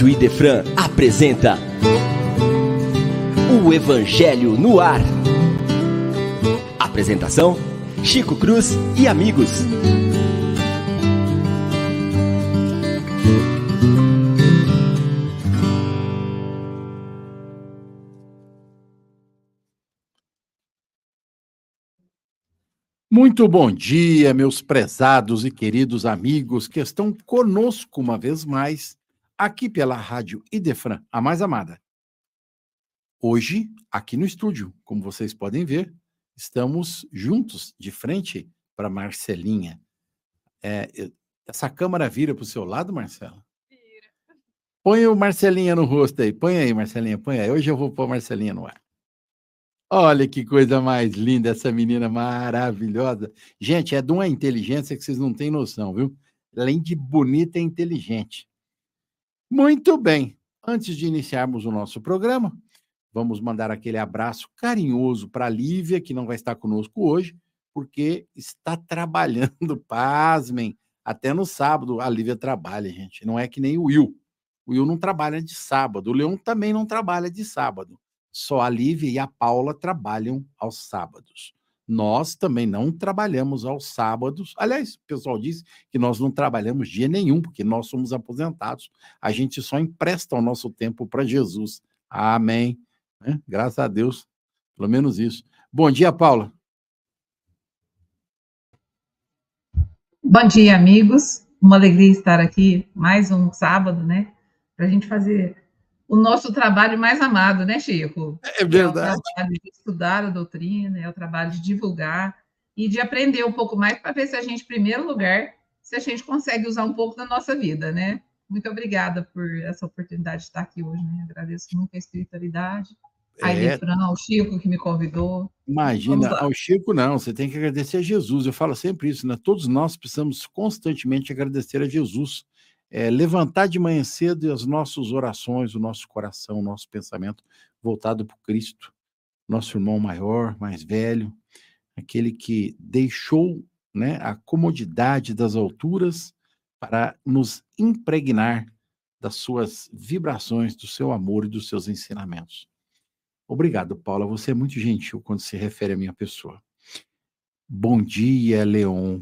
Rádio Idefran apresenta O Evangelho no Ar. Apresentação: Chico Cruz e amigos. Muito bom dia, meus prezados e queridos amigos que estão conosco uma vez mais aqui pela Rádio Idefran, a mais amada. Hoje, aqui no estúdio, como vocês podem ver, estamos juntos, de frente para Marcelinha. É, essa câmera vira para o seu lado, Marcela? Vira. Põe o Marcelinha no rosto aí. Põe aí, Marcelinha, põe aí. Hoje eu vou pôr Marcelinha no ar. Olha que coisa mais linda, essa menina maravilhosa. Gente, é de uma inteligência que vocês não têm noção, viu? Além de bonita, é inteligente. Muito bem. Antes de iniciarmos o nosso programa, vamos mandar aquele abraço carinhoso para a Lívia, que não vai estar conosco hoje, porque está trabalhando, pasmem, até no sábado. A Lívia trabalha, gente. Não é que nem o Will. O Will não trabalha de sábado. O Leão também não trabalha de sábado. Só a Lívia e a Paula trabalham aos sábados. Nós também não trabalhamos aos sábados. Aliás, o pessoal diz que nós não trabalhamos dia nenhum, porque nós somos aposentados. A gente só empresta o nosso tempo para Jesus. Amém. É, graças a Deus, pelo menos isso. Bom dia, Paula. Bom dia, amigos. Uma alegria estar aqui mais um sábado, né? Para a gente fazer o nosso trabalho mais amado, né, Chico? É verdade. É o trabalho de estudar a doutrina, é o trabalho de divulgar e de aprender um pouco mais para ver se a gente, em primeiro lugar, se a gente consegue usar um pouco da nossa vida, né? Muito obrigada por essa oportunidade de estar aqui hoje, né? Agradeço muito a espiritualidade. É. Fran, ao Chico que me convidou. Imagina, ao Chico não, você tem que agradecer a Jesus. Eu falo sempre isso, né? Todos nós precisamos constantemente agradecer a Jesus é, levantar de manhã cedo e as nossas orações, o nosso coração, o nosso pensamento voltado para Cristo, nosso irmão maior, mais velho, aquele que deixou né, a comodidade das alturas para nos impregnar das suas vibrações, do seu amor e dos seus ensinamentos. Obrigado, Paula. Você é muito gentil quando se refere à minha pessoa. Bom dia, Leon.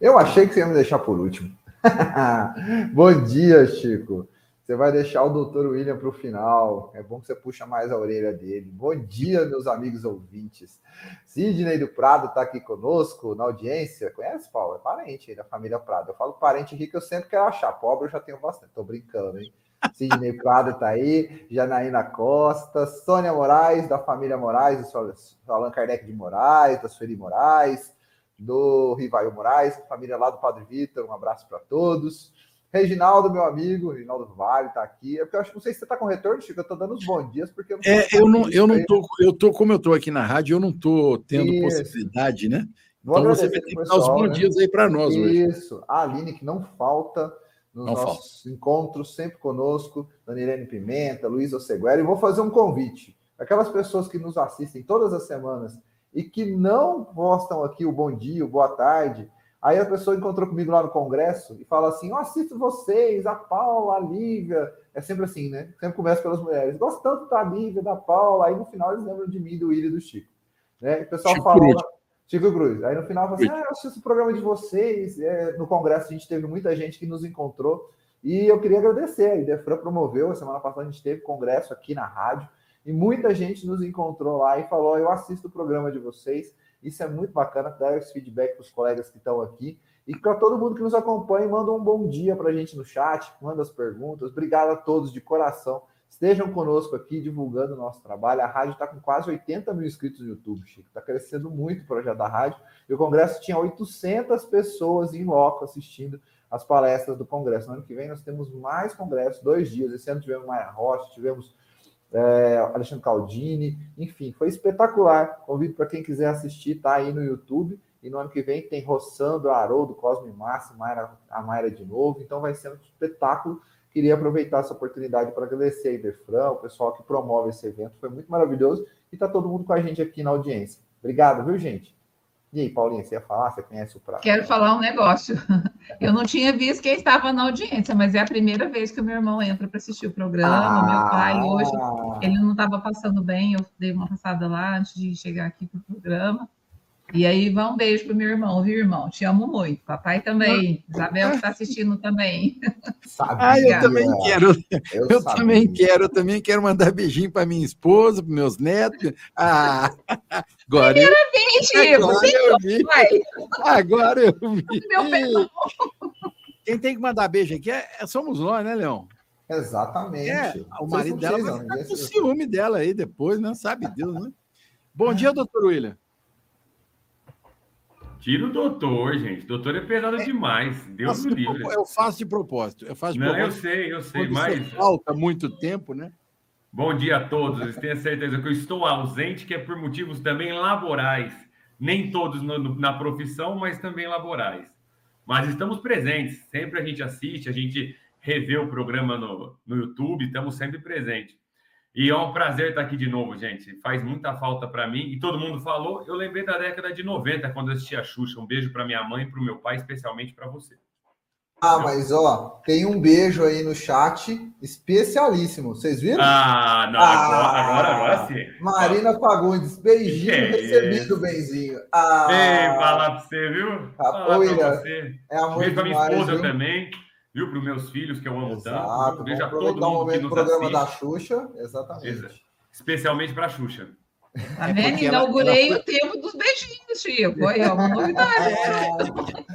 Eu achei que você ia me deixar por último. Bom dia, Chico. Você vai deixar o doutor William para o final. É bom que você puxa mais a orelha dele. Bom dia, meus amigos ouvintes. Sidney do Prado está aqui conosco na audiência. Conhece, Paulo? É parente da família Prado. Eu falo parente rico, eu sempre quero achar. Pobre eu já tenho bastante. Estou brincando, hein? Sidney Prado está aí. Janaína Costa. Sônia Moraes, da família Moraes. Do Allan Kardec de Moraes, da Sueli Moraes do Rivaio Moraes, família lá do Padre Vitor, um abraço para todos. Reginaldo, meu amigo, Reginaldo Vale está aqui. É porque eu acho, não sei se você está com retorno, Chico. Eu estou dando os bons dias, porque eu não É, eu não, eu não tô, eu tô, como eu estou aqui na rádio, eu não estou tendo Isso. possibilidade, né? Vou então você vai ter que dar os bons né? dias aí para nós Isso. hoje. Isso. A Aline, que não falta nos não nossos falta. encontros, sempre conosco, Danilene Pimenta, Luiz Oseguera, e vou fazer um convite. Aquelas pessoas que nos assistem todas as semanas e que não postam aqui o bom dia, o boa tarde. Aí a pessoa encontrou comigo lá no congresso e fala assim: Eu assisto vocês, a Paula, a Lívia. É sempre assim, né? Sempre começa pelas mulheres. Gosto tanto da Lívia, da Paula. Aí no final eles lembram de mim, do Willi e do Chico. Né? E o pessoal Chico fala. Cruz. Chico Cruz. Aí no final fala assim: Ah, eu assisto o programa de vocês. É, no congresso a gente teve muita gente que nos encontrou. E eu queria agradecer. A Idefran promoveu, a semana passada a gente teve congresso aqui na rádio. E muita gente nos encontrou lá e falou: Eu assisto o programa de vocês. Isso é muito bacana, dar esse feedback para os colegas que estão aqui. E para todo mundo que nos acompanha, manda um bom dia para a gente no chat, manda as perguntas. Obrigado a todos de coração. Estejam conosco aqui divulgando o nosso trabalho. A rádio está com quase 80 mil inscritos no YouTube, Chico. Está crescendo muito o projeto da rádio. E o Congresso tinha 800 pessoas em loco assistindo as palestras do Congresso. No ano que vem nós temos mais congressos, dois dias. Esse ano tivemos Maia Rocha, tivemos é, Alexandre Caldini, enfim, foi espetacular. Convido para quem quiser assistir, tá aí no YouTube. E no ano que vem tem Roçando, Haroldo, Cosme Massa, Mayra, a Mayra de novo. Então vai ser um espetáculo. Queria aproveitar essa oportunidade para agradecer a Idefran, o pessoal que promove esse evento. Foi muito maravilhoso. E está todo mundo com a gente aqui na audiência. Obrigado, viu, gente? E aí, Paulinha, você ia falar? Você conhece o prato? Quero falar um negócio. Eu não tinha visto quem estava na audiência, mas é a primeira vez que o meu irmão entra para assistir o programa. Ah, meu pai hoje, ele não estava passando bem, eu dei uma passada lá antes de chegar aqui para o programa. E aí, vai um beijo pro meu irmão, viu, irmão? Te amo muito. Papai também. Isabel que está assistindo também. Sabia, ah, eu também quero. Eu, eu também quero. Eu também quero mandar beijinho para minha esposa, para meus netos. Ah, agora Primeiramente, eu, agora eu vi. Agora eu vi. Meu Quem tem que mandar beijo aqui é, é somos nós, né, Leão? Exatamente. É, o marido dela vai ficar com ciúme dela aí depois, né? Sabe Deus, né? Bom dia, doutor William. Tira o doutor, gente. Doutor é pesado é, demais. Deus me livre. Eu faço de propósito. Eu faço de Não, propósito. eu sei, eu sei, mas. Falta muito tempo, né? Bom dia a todos. Tenho certeza que eu estou ausente, que é por motivos também laborais. Nem todos no, no, na profissão, mas também laborais. Mas estamos presentes. Sempre a gente assiste, a gente revê o programa no, no YouTube, estamos sempre presentes. E é um prazer estar aqui de novo, gente. Faz muita falta para mim. E todo mundo falou. Eu lembrei da década de 90, quando eu assisti a Xuxa. Um beijo para minha mãe e para o meu pai, especialmente para você. Ah, mas ó, tem um beijo aí no chat especialíssimo. Vocês viram? Ah, não, ah, agora, agora, agora sim. Marina Fagundes, beijinho é recebido, benzinho. Ah, Ei, falar para você, viu? Ah, falar pra você. É amor beijo para minha esposa viu? também viu? Para os meus filhos, que eu amo Exato, tanto. Veja todo mundo que nos programa assiste. da Xuxa, exatamente. Especialmente para a Xuxa. Tá vendo? É Inaugurei ela, o tempo dos beijinhos, Chico. Aí, ó, uma novidade.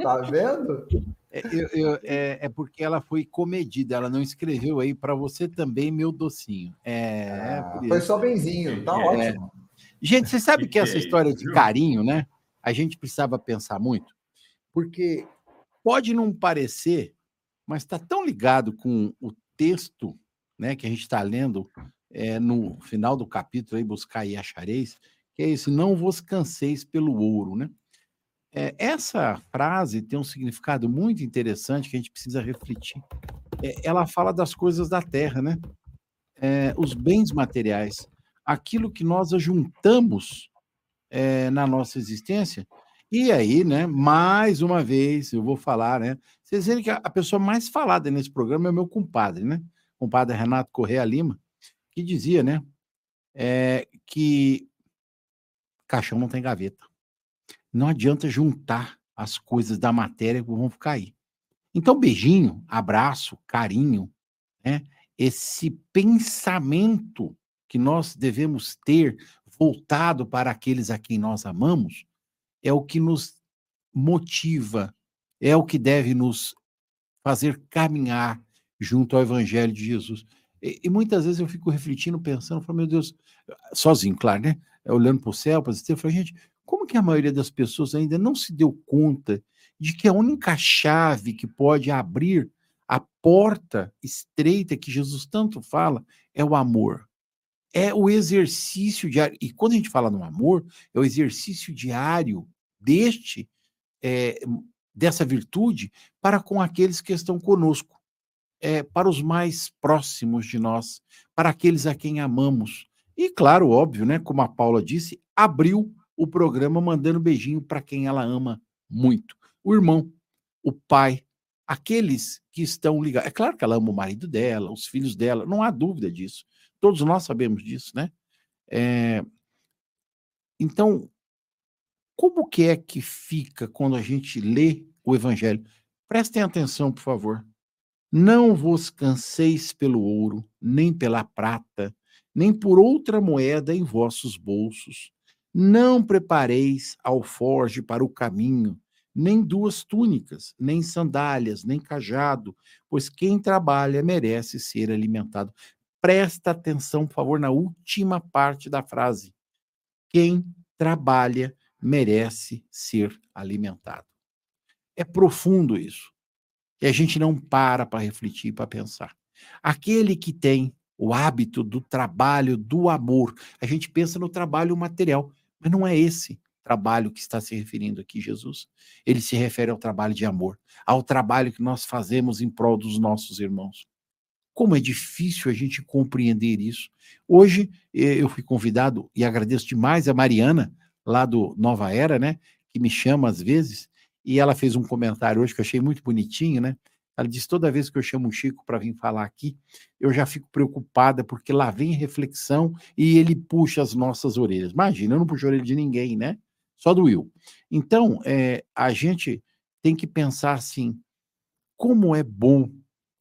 É... tá vendo? É, eu, eu, é, é, porque ela foi comedida, ela não escreveu aí para você também, meu docinho. É, ah, foi só benzinho, tá é. ótimo. Gente, você sabe que essa história de carinho, né? A gente precisava pensar muito, porque pode não parecer mas está tão ligado com o texto né, que a gente está lendo é, no final do capítulo, aí, buscar e achareis, que é isso, não vos canseis pelo ouro. Né? É, essa frase tem um significado muito interessante que a gente precisa refletir. É, ela fala das coisas da terra, né? É, os bens materiais, aquilo que nós ajuntamos é, na nossa existência e aí, né, mais uma vez, eu vou falar, né? Vocês verem que a pessoa mais falada nesse programa é o meu compadre, né? O compadre Renato Correa Lima, que dizia, né, é, que caixão não tem gaveta. Não adianta juntar as coisas da matéria que vão ficar aí. Então, beijinho, abraço, carinho, né? Esse pensamento que nós devemos ter voltado para aqueles a quem nós amamos, é o que nos motiva, é o que deve nos fazer caminhar junto ao Evangelho de Jesus. E, e muitas vezes eu fico refletindo, pensando, falo, meu Deus, sozinho, claro, né? Olhando para o céu, para as estrelas, falo, gente, como que a maioria das pessoas ainda não se deu conta de que a única chave que pode abrir a porta estreita que Jesus tanto fala é o amor é o exercício diário. E quando a gente fala no amor, é o exercício diário deste, é, dessa virtude para com aqueles que estão conosco, é, para os mais próximos de nós, para aqueles a quem amamos. E, claro, óbvio, né, como a Paula disse, abriu o programa mandando beijinho para quem ela ama muito. O irmão, o pai, aqueles que estão ligados. É claro que ela ama o marido dela, os filhos dela, não há dúvida disso. Todos nós sabemos disso, né? É... Então, como que é que fica quando a gente lê o Evangelho? Prestem atenção, por favor. Não vos canseis pelo ouro, nem pela prata, nem por outra moeda em vossos bolsos. Não prepareis alforge para o caminho, nem duas túnicas, nem sandálias, nem cajado, pois quem trabalha merece ser alimentado presta atenção, por favor, na última parte da frase. Quem trabalha merece ser alimentado. É profundo isso. E a gente não para para refletir, para pensar. Aquele que tem o hábito do trabalho, do amor, a gente pensa no trabalho material, mas não é esse trabalho que está se referindo aqui Jesus. Ele se refere ao trabalho de amor, ao trabalho que nós fazemos em prol dos nossos irmãos. Como é difícil a gente compreender isso. Hoje eh, eu fui convidado, e agradeço demais a Mariana, lá do Nova Era, né? Que me chama às vezes, e ela fez um comentário hoje que eu achei muito bonitinho, né? Ela disse: toda vez que eu chamo o Chico para vir falar aqui, eu já fico preocupada, porque lá vem reflexão e ele puxa as nossas orelhas. Imagina, eu não puxo a orelha de ninguém, né? Só do Will. Então, é, a gente tem que pensar assim: como é bom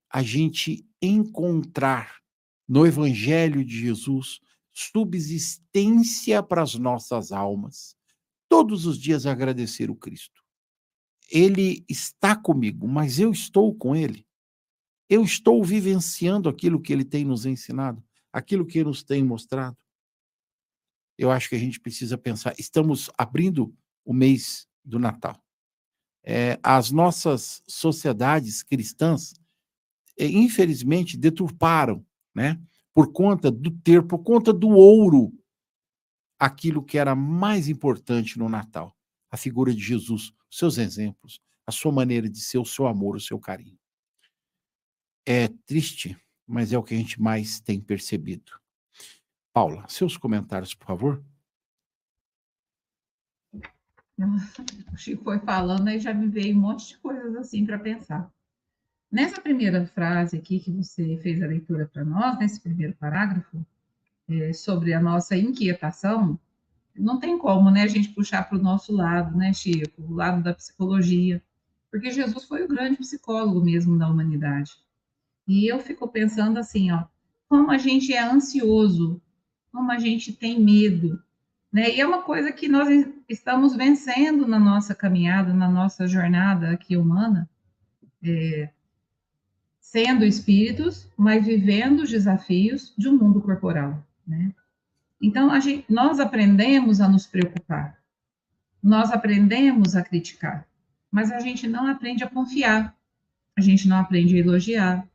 a gente encontrar no Evangelho de Jesus subsistência para as nossas almas. Todos os dias agradecer o Cristo. Ele está comigo, mas eu estou com ele. Eu estou vivenciando aquilo que ele tem nos ensinado, aquilo que ele nos tem mostrado. Eu acho que a gente precisa pensar. Estamos abrindo o mês do Natal. É, as nossas sociedades cristãs, infelizmente, deturparam, né? por conta do ter, por conta do ouro, aquilo que era mais importante no Natal, a figura de Jesus, seus exemplos, a sua maneira de ser, o seu amor, o seu carinho. É triste, mas é o que a gente mais tem percebido. Paula, seus comentários, por favor. O Chico foi falando e já me veio um monte de coisas assim para pensar. Nessa primeira frase aqui que você fez a leitura para nós, nesse primeiro parágrafo, é, sobre a nossa inquietação, não tem como, né, a gente puxar para o nosso lado, né, Chico, o lado da psicologia, porque Jesus foi o grande psicólogo mesmo da humanidade. E eu fico pensando assim, ó, como a gente é ansioso, como a gente tem medo, né? E é uma coisa que nós estamos vencendo na nossa caminhada, na nossa jornada aqui humana, é, sendo espíritos, mas vivendo os desafios de um mundo corporal, né? Então, gente, nós aprendemos a nos preocupar, nós aprendemos a criticar, mas a gente não aprende a confiar, a gente não aprende a elogiar.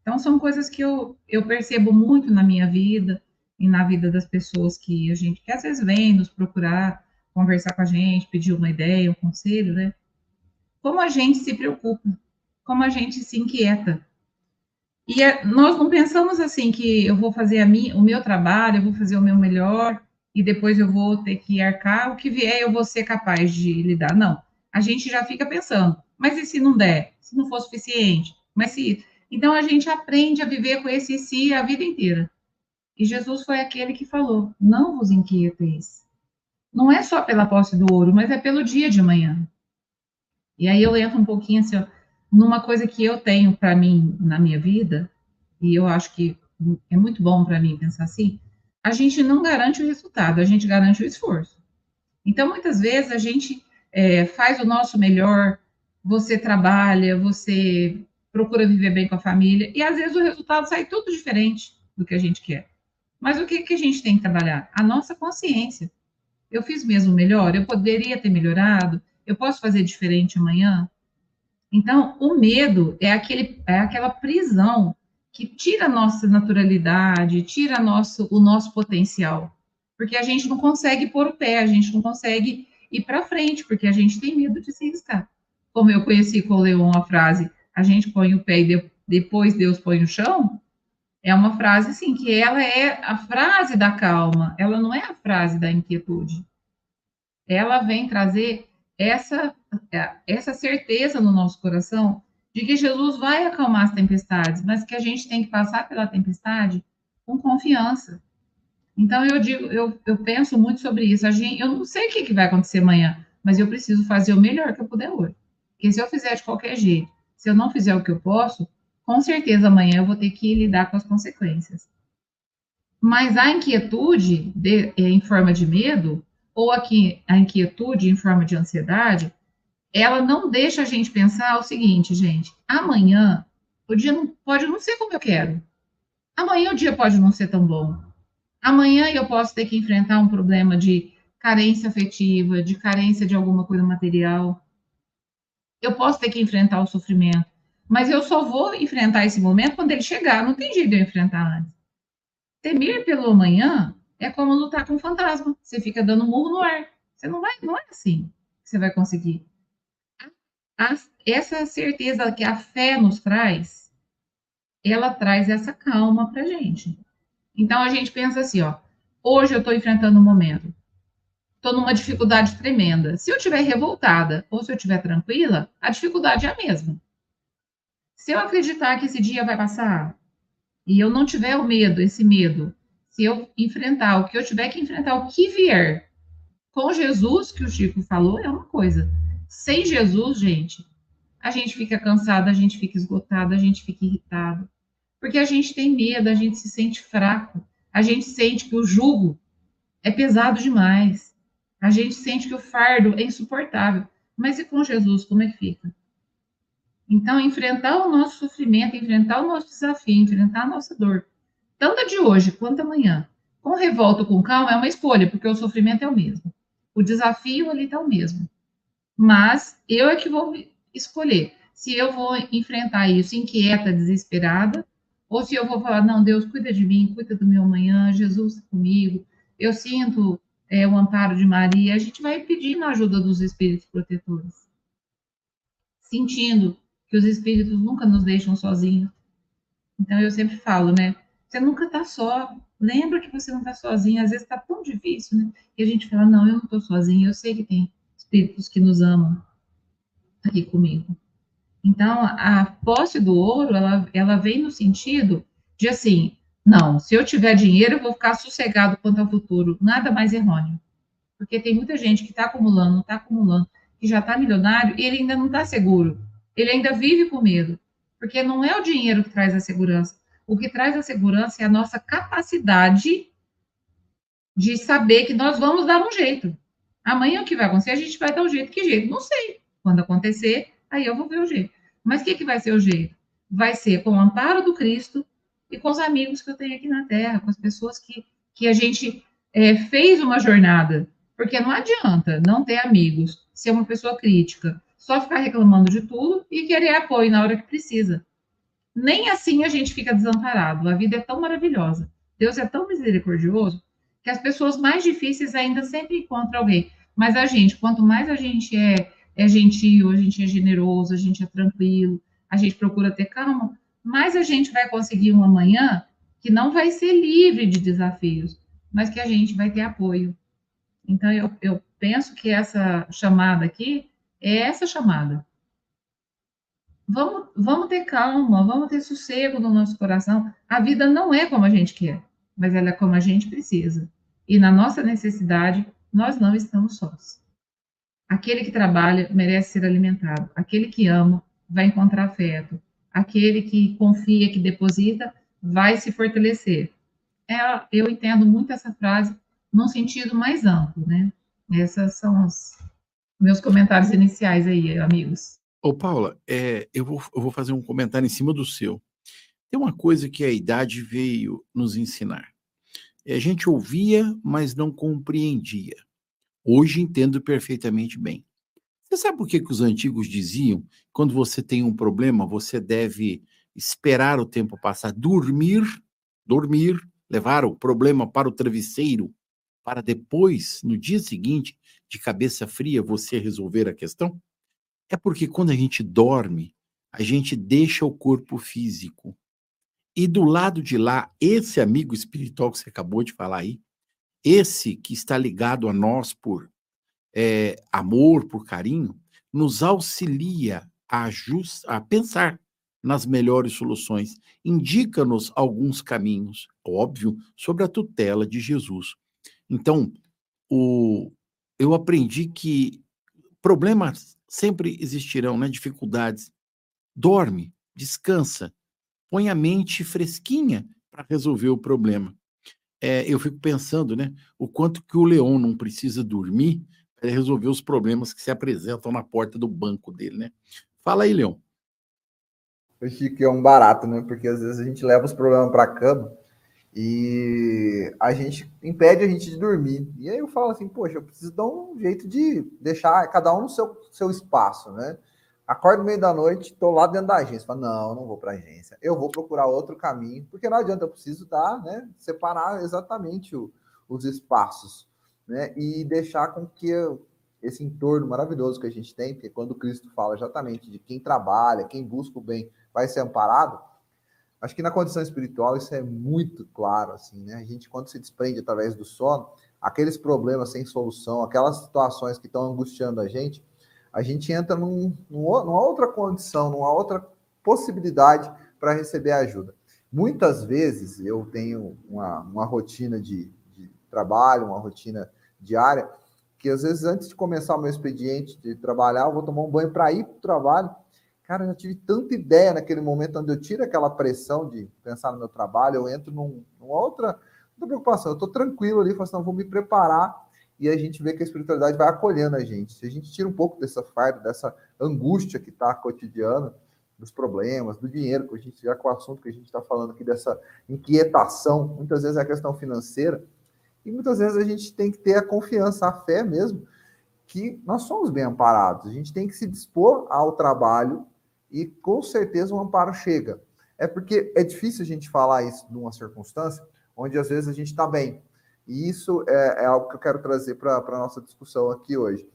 Então, são coisas que eu, eu percebo muito na minha vida e na vida das pessoas que a gente, que às vezes vem nos procurar, conversar com a gente, pedir uma ideia, um conselho, né? Como a gente se preocupa, como a gente se inquieta e é, nós não pensamos assim que eu vou fazer a minha, o meu trabalho, eu vou fazer o meu melhor e depois eu vou ter que arcar, o que vier eu vou ser capaz de lidar. Não, a gente já fica pensando, mas e se não der? Se não for suficiente? Mas se... Então a gente aprende a viver com esse si a vida inteira. E Jesus foi aquele que falou: não vos inquieteis. Não é só pela posse do ouro, mas é pelo dia de amanhã. E aí eu entro um pouquinho assim, numa coisa que eu tenho para mim na minha vida, e eu acho que é muito bom para mim pensar assim, a gente não garante o resultado, a gente garante o esforço. Então, muitas vezes, a gente é, faz o nosso melhor, você trabalha, você procura viver bem com a família, e às vezes o resultado sai tudo diferente do que a gente quer. Mas o que, que a gente tem que trabalhar? A nossa consciência. Eu fiz mesmo melhor? Eu poderia ter melhorado? Eu posso fazer diferente amanhã? Então, o medo é, aquele, é aquela prisão que tira a nossa naturalidade, tira nosso, o nosso potencial. Porque a gente não consegue pôr o pé, a gente não consegue ir para frente, porque a gente tem medo de se riscar. Como eu conheci com o Leon a frase, a gente põe o pé e de, depois Deus põe o chão, é uma frase assim, que ela é a frase da calma, ela não é a frase da inquietude. Ela vem trazer essa, é, essa certeza no nosso coração de que Jesus vai acalmar as tempestades, mas que a gente tem que passar pela tempestade com confiança. Então, eu digo, eu, eu penso muito sobre isso. Gente, eu não sei o que, que vai acontecer amanhã, mas eu preciso fazer o melhor que eu puder hoje. Porque se eu fizer de qualquer jeito, se eu não fizer o que eu posso, com certeza amanhã eu vou ter que lidar com as consequências. Mas a inquietude de, em forma de medo, ou aqui a inquietude em forma de ansiedade, ela não deixa a gente pensar o seguinte, gente, amanhã o dia não, pode não ser como eu quero. Amanhã o dia pode não ser tão bom. Amanhã eu posso ter que enfrentar um problema de carência afetiva, de carência de alguma coisa material. Eu posso ter que enfrentar o sofrimento. Mas eu só vou enfrentar esse momento quando ele chegar. Não tem jeito de eu enfrentar antes. Temer pelo amanhã é como lutar com um fantasma. Você fica dando murro no ar. Você não vai, não é assim que você vai conseguir. Essa certeza que a fé nos traz, ela traz essa calma para gente. Então a gente pensa assim, ó, hoje eu estou enfrentando um momento, estou numa dificuldade tremenda. Se eu estiver revoltada ou se eu estiver tranquila, a dificuldade é a mesma. Se eu acreditar que esse dia vai passar e eu não tiver o medo, esse medo, se eu enfrentar o que eu tiver que enfrentar, o que vier, com Jesus, que o Chico falou, é uma coisa. Sem Jesus, gente, a gente fica cansado, a gente fica esgotado, a gente fica irritado. Porque a gente tem medo, a gente se sente fraco, a gente sente que o jugo é pesado demais. A gente sente que o fardo é insuportável. Mas e com Jesus, como é que fica? Então, enfrentar o nosso sofrimento, enfrentar o nosso desafio, enfrentar a nossa dor, tanto a de hoje quanto amanhã, com revolta ou com calma, é uma escolha, porque o sofrimento é o mesmo. O desafio ali está o mesmo. Mas eu é que vou escolher se eu vou enfrentar isso inquieta, desesperada, ou se eu vou falar, não, Deus, cuida de mim, cuida do meu amanhã, Jesus comigo, eu sinto é, o amparo de Maria, a gente vai pedindo a ajuda dos espíritos protetores, sentindo que os espíritos nunca nos deixam sozinhos. Então eu sempre falo, né? Você nunca está só. Lembra que você não está sozinho. Às vezes está tão difícil, né? E a gente fala, não, eu não estou sozinho. Eu sei que tem espíritos que nos amam aqui comigo. Então, a posse do ouro, ela, ela vem no sentido de assim, não, se eu tiver dinheiro, eu vou ficar sossegado quanto ao futuro. Nada mais errôneo. Porque tem muita gente que está acumulando, está acumulando, que já está milionário e ele ainda não está seguro. Ele ainda vive com medo. Porque não é o dinheiro que traz a segurança. O que traz a segurança é a nossa capacidade de saber que nós vamos dar um jeito. Amanhã o que vai acontecer? A gente vai dar um jeito. Que jeito? Não sei. Quando acontecer, aí eu vou ver o jeito. Mas o que, que vai ser o jeito? Vai ser com o amparo do Cristo, e com os amigos que eu tenho aqui na Terra, com as pessoas que, que a gente é, fez uma jornada. Porque não adianta não ter amigos, ser uma pessoa crítica, só ficar reclamando de tudo e querer apoio na hora que precisa. Nem assim a gente fica desamparado. A vida é tão maravilhosa. Deus é tão misericordioso que as pessoas mais difíceis ainda sempre encontram alguém. Mas a gente, quanto mais a gente é, é gentil, a gente é generoso, a gente é tranquilo, a gente procura ter calma, mais a gente vai conseguir um amanhã que não vai ser livre de desafios, mas que a gente vai ter apoio. Então, eu, eu penso que essa chamada aqui é essa chamada. Vamos, vamos ter calma, vamos ter sossego no nosso coração. A vida não é como a gente quer, mas ela é como a gente precisa. E na nossa necessidade, nós não estamos sós. Aquele que trabalha merece ser alimentado. Aquele que ama vai encontrar afeto aquele que confia, que deposita, vai se fortalecer. É, eu entendo muito essa frase num sentido mais amplo, né? Esses são os meus comentários iniciais aí, amigos. Ô, Paula, é, eu, vou, eu vou fazer um comentário em cima do seu. Tem uma coisa que a idade veio nos ensinar. A gente ouvia, mas não compreendia. Hoje entendo perfeitamente bem. Você sabe por que, que os antigos diziam? Quando você tem um problema, você deve esperar o tempo passar, dormir, dormir, levar o problema para o travesseiro, para depois, no dia seguinte, de cabeça fria, você resolver a questão? É porque quando a gente dorme, a gente deixa o corpo físico. E do lado de lá, esse amigo espiritual que você acabou de falar aí, esse que está ligado a nós por é, amor, por carinho, nos auxilia a, just, a pensar nas melhores soluções, indica-nos alguns caminhos, óbvio, sobre a tutela de Jesus. Então, o, eu aprendi que problemas sempre existirão, né? dificuldades. Dorme, descansa, põe a mente fresquinha para resolver o problema. É, eu fico pensando, né, o quanto que o leão não precisa dormir resolver os problemas que se apresentam na porta do banco dele, né? Fala aí, Leão. Eu Chico, é um barato, né? Porque às vezes a gente leva os problemas para a cama e a gente impede a gente de dormir. E aí eu falo assim, poxa, eu preciso dar um jeito de deixar cada um no seu, seu espaço, né? Acordo no meio da noite, estou lá dentro da agência. Falo, não, não vou para agência. Eu vou procurar outro caminho, porque não adianta, eu preciso dar, né? Separar exatamente o, os espaços né? E deixar com que esse entorno maravilhoso que a gente tem, porque quando Cristo fala exatamente de quem trabalha, quem busca o bem, vai ser amparado, acho que na condição espiritual isso é muito claro, assim, né? A gente, quando se desprende através do sono, aqueles problemas sem solução, aquelas situações que estão angustiando a gente, a gente entra num, numa outra condição, numa outra possibilidade para receber ajuda. Muitas vezes eu tenho uma, uma rotina de, de trabalho, uma rotina diária, que às vezes antes de começar o meu expediente de trabalhar, eu vou tomar um banho para ir para o trabalho. Cara, eu já tive tanta ideia naquele momento onde eu tiro aquela pressão de pensar no meu trabalho, eu entro num, numa outra, outra preocupação. Eu estou tranquilo ali, falo assim, não, vou me preparar e a gente vê que a espiritualidade vai acolhendo a gente. Se a gente tira um pouco dessa farda, dessa angústia que está cotidiana, dos problemas, do dinheiro, que a gente já com o assunto que a gente está falando aqui, dessa inquietação, muitas vezes é a questão financeira, e muitas vezes a gente tem que ter a confiança, a fé mesmo, que nós somos bem amparados. A gente tem que se dispor ao trabalho e com certeza o amparo chega. É porque é difícil a gente falar isso numa circunstância onde às vezes a gente está bem. E isso é, é, algo que eu quero trazer para a nossa discussão aqui hoje.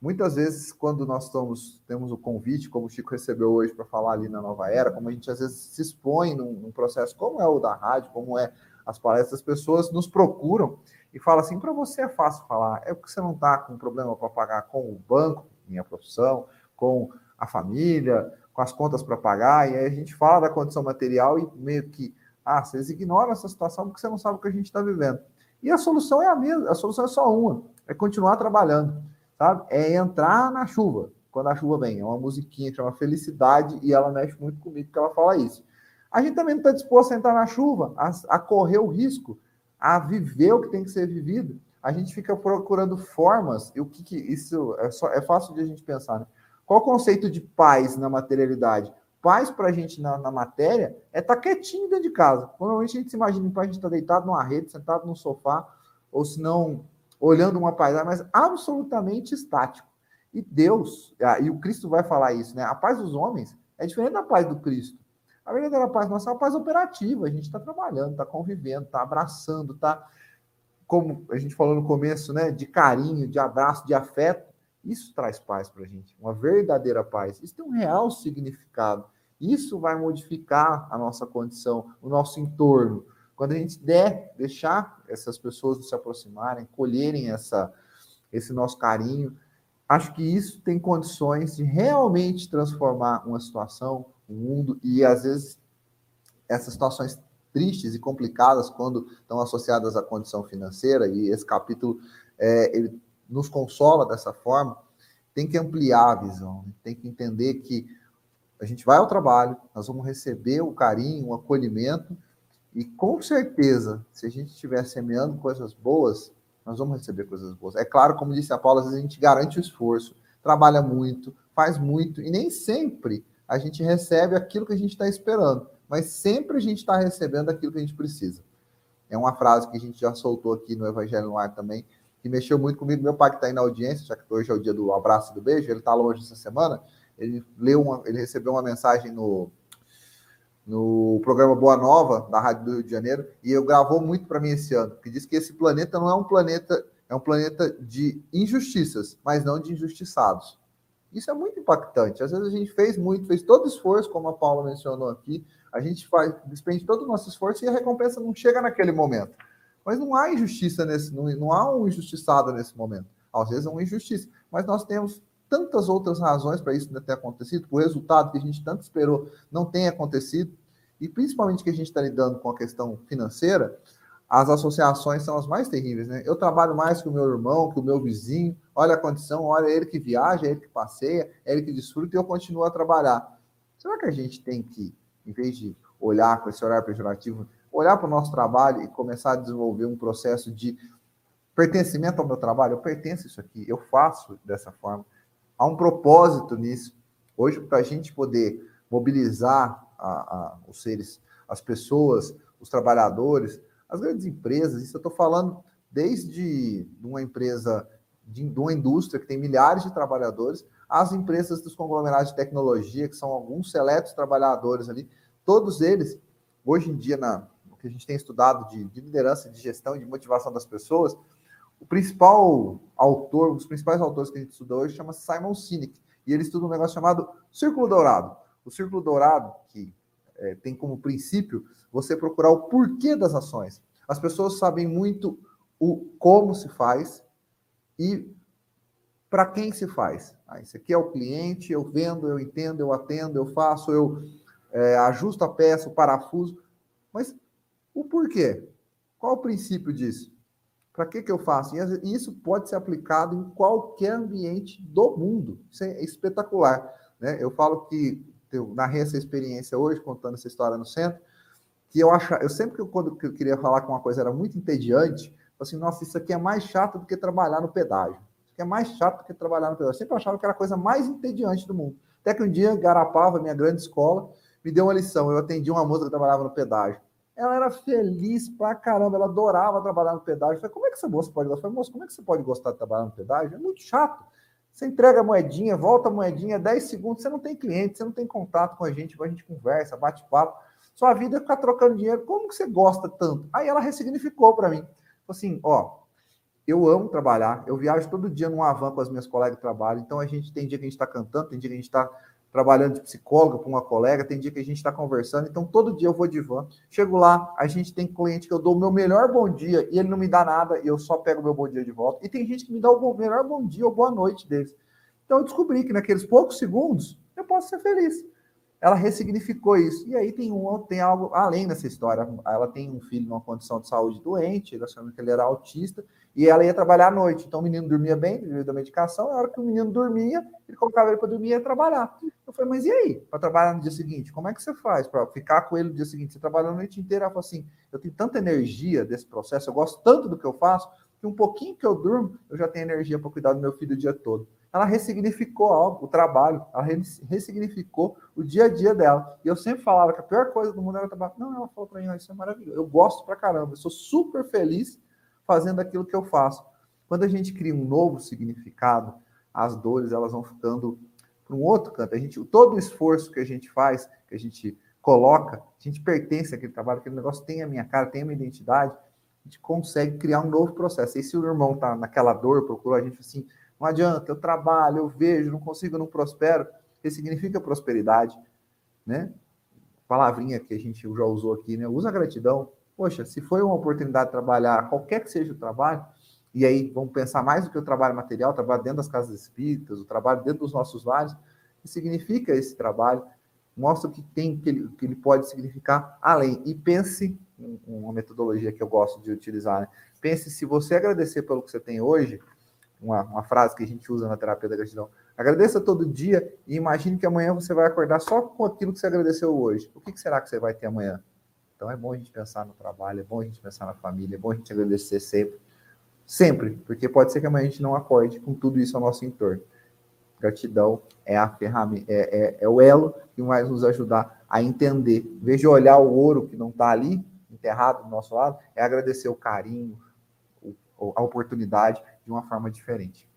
Muitas vezes, quando nós estamos, temos o convite, como o Chico recebeu hoje para falar ali na Nova Era, como a gente às vezes se expõe num, num processo como é o da rádio, como é as palestras, as pessoas nos procuram e falam assim: para você é fácil falar, é porque você não está com problema para pagar com o banco, minha profissão, com a família, com as contas para pagar, e aí a gente fala da condição material e meio que, ah, vocês ignoram essa situação porque você não sabe o que a gente está vivendo. E a solução é a mesma, a solução é só uma, é continuar trabalhando, sabe? É entrar na chuva, quando a chuva vem. É uma musiquinha chama Felicidade e ela mexe muito comigo que ela fala isso. A gente também não está disposto a entrar na chuva, a, a correr o risco, a viver o que tem que ser vivido. A gente fica procurando formas, e o que, que isso é, só, é fácil de a gente pensar, né? Qual o conceito de paz na materialidade? Paz para a gente na, na, matéria é estar tá quietinho dentro de casa. Normalmente a gente se imagina paz, a gente está deitado numa rede, sentado no sofá, ou se não, olhando uma paisagem, mas absolutamente estático. E Deus, ah, e o Cristo vai falar isso, né? A paz dos homens é diferente da paz do Cristo. A verdadeira paz nossa é uma paz operativa. A gente está trabalhando, está convivendo, está abraçando, está, como a gente falou no começo, né? De carinho, de abraço, de afeto. Isso traz paz para a gente, uma verdadeira paz. Isso tem um real significado. Isso vai modificar a nossa condição, o nosso entorno. Quando a gente der, deixar essas pessoas se aproximarem, colherem essa, esse nosso carinho, acho que isso tem condições de realmente transformar uma situação, um mundo, e às vezes essas situações tristes e complicadas, quando estão associadas à condição financeira, e esse capítulo é, ele nos consola dessa forma, tem que ampliar a visão, né? tem que entender que a gente vai ao trabalho, nós vamos receber o carinho, o acolhimento, e com certeza, se a gente estiver semeando coisas boas, nós vamos receber coisas boas. É claro, como disse a Paula, às vezes a gente garante o esforço, trabalha muito, faz muito, e nem sempre a gente recebe aquilo que a gente está esperando, mas sempre a gente está recebendo aquilo que a gente precisa. É uma frase que a gente já soltou aqui no Evangelho no Ar também, que mexeu muito comigo. Meu pai que está aí na audiência, já que hoje é o dia do abraço e do beijo, ele está longe essa semana. Ele leu uma, ele recebeu uma mensagem no, no programa Boa Nova, da Rádio do Rio de Janeiro, e eu gravou muito para mim esse ano, que diz que esse planeta não é um planeta, é um planeta de injustiças, mas não de injustiçados. Isso é muito impactante. Às vezes a gente fez muito, fez todo esforço, como a Paula mencionou aqui, a gente faz, despende todo o nosso esforço e a recompensa não chega naquele momento. Mas não há injustiça nesse, não, não há um injustiçado nesse momento. Às vezes é uma injustiça, mas nós temos tantas outras razões para isso não ter acontecido, o resultado que a gente tanto esperou não tenha acontecido, e principalmente que a gente está lidando com a questão financeira, as associações são as mais terríveis, né? Eu trabalho mais que o meu irmão, que o meu vizinho, olha a condição, olha ele que viaja, ele que passeia, ele que desfruta e eu continuo a trabalhar. Será que a gente tem que, em vez de olhar com esse olhar pejorativo, olhar para o nosso trabalho e começar a desenvolver um processo de pertencimento ao meu trabalho? Eu pertenço a isso aqui, eu faço dessa forma. Há um propósito nisso. Hoje, para a gente poder mobilizar a, a, os seres, as pessoas, os trabalhadores, as grandes empresas, isso eu estou falando desde uma empresa, de, de uma indústria que tem milhares de trabalhadores, às empresas dos conglomerados de tecnologia, que são alguns seletos trabalhadores ali, todos eles, hoje em dia, na, que a gente tem estudado de, de liderança, de gestão de motivação das pessoas, o principal autor, um dos principais autores que a gente estuda hoje chama Simon Sinek, e ele estuda um negócio chamado Círculo Dourado. O Círculo Dourado, que é, tem como princípio você procurar o porquê das ações. As pessoas sabem muito o como se faz e para quem se faz. Ah, esse aqui é o cliente, eu vendo, eu entendo, eu atendo, eu faço, eu é, ajusto a peça, o parafuso. Mas o porquê? Qual o princípio disso? Para que, que eu faço? E isso pode ser aplicado em qualquer ambiente do mundo. Isso é espetacular. Né? Eu falo que eu narrei essa experiência hoje, contando essa história no centro, que eu acho, eu sempre que eu, quando eu queria falar que uma coisa era muito entediante, assim, nossa, isso aqui é mais chato do que trabalhar no pedágio. Isso aqui é mais chato do que trabalhar no pedágio. Eu sempre achava que era a coisa mais entediante do mundo. Até que um dia, Garapava, minha grande escola, me deu uma lição. Eu atendi uma moça que trabalhava no pedágio. Ela era feliz pra caramba, ela adorava trabalhar no pedágio. Eu falei, como é que essa moça pode? Eu falei, moça, como é que você pode gostar de trabalhar no pedágio? É muito chato. Você entrega a moedinha, volta a moedinha, 10 segundos, você não tem cliente, você não tem contato com a gente, a gente conversa, bate papo. Sua vida é ficar trocando dinheiro. Como que você gosta tanto? Aí ela ressignificou para mim. Assim, ó, eu amo trabalhar, eu viajo todo dia num avan com as minhas colegas de trabalho, então a gente tem dia que a gente está cantando, tem dia que a gente está trabalhando de psicóloga com uma colega, tem dia que a gente está conversando, então todo dia eu vou de van. Chego lá, a gente tem cliente que eu dou o meu melhor bom dia e ele não me dá nada e eu só pego o meu bom dia de volta. E tem gente que me dá o melhor bom dia ou boa noite deles. Então eu descobri que naqueles poucos segundos eu posso ser feliz. Ela ressignificou isso. E aí tem um tem algo além dessa história. Ela tem um filho numa condição de saúde doente, ele achando que ele era autista, e ela ia trabalhar à noite. Então o menino dormia bem devido à medicação. Na hora que o menino dormia, ele colocava ele para dormir e ia trabalhar. Eu falei, mas e aí? Para trabalhar no dia seguinte, como é que você faz para ficar com ele no dia seguinte? Você trabalha a noite inteira. Ela falou assim: eu tenho tanta energia desse processo, eu gosto tanto do que eu faço, que um pouquinho que eu durmo, eu já tenho energia para cuidar do meu filho o dia todo. Ela ressignificou algo, o trabalho, ela ressignificou o dia a dia dela. E eu sempre falava que a pior coisa do mundo era trabalhar. Não, ela falou para mim, isso é maravilhoso. Eu gosto pra caramba, eu sou super feliz fazendo aquilo que eu faço. Quando a gente cria um novo significado, as dores elas vão ficando para um outro canto. A gente, todo o esforço que a gente faz, que a gente coloca, a gente pertence àquele trabalho, aquele negócio tem a minha cara, tem a minha identidade, a gente consegue criar um novo processo. E se o irmão está naquela dor, procura a gente assim, não adianta, eu trabalho, eu vejo, não consigo, não prospero, que significa prosperidade, né? Palavrinha que a gente já usou aqui, né? Usa gratidão, Poxa, se foi uma oportunidade de trabalhar, qualquer que seja o trabalho, e aí vamos pensar mais do que o trabalho material, o trabalho dentro das casas espíritas, o trabalho dentro dos nossos lares, o que significa esse trabalho, mostra o que tem, que ele, que ele pode significar além. E pense, uma metodologia que eu gosto de utilizar, né? pense se você agradecer pelo que você tem hoje, uma, uma frase que a gente usa na terapia da gratidão, agradeça todo dia e imagine que amanhã você vai acordar só com aquilo que você agradeceu hoje. O que, que será que você vai ter amanhã? Então é bom a gente pensar no trabalho, é bom a gente pensar na família, é bom a gente agradecer sempre. Sempre, porque pode ser que amanhã a gente não acorde com tudo isso ao nosso entorno. Gratidão é a ferramenta, é, é, é o elo que vai nos ajudar a entender. Veja olhar o ouro que não está ali, enterrado do nosso lado, é agradecer o carinho, a oportunidade de uma forma diferente.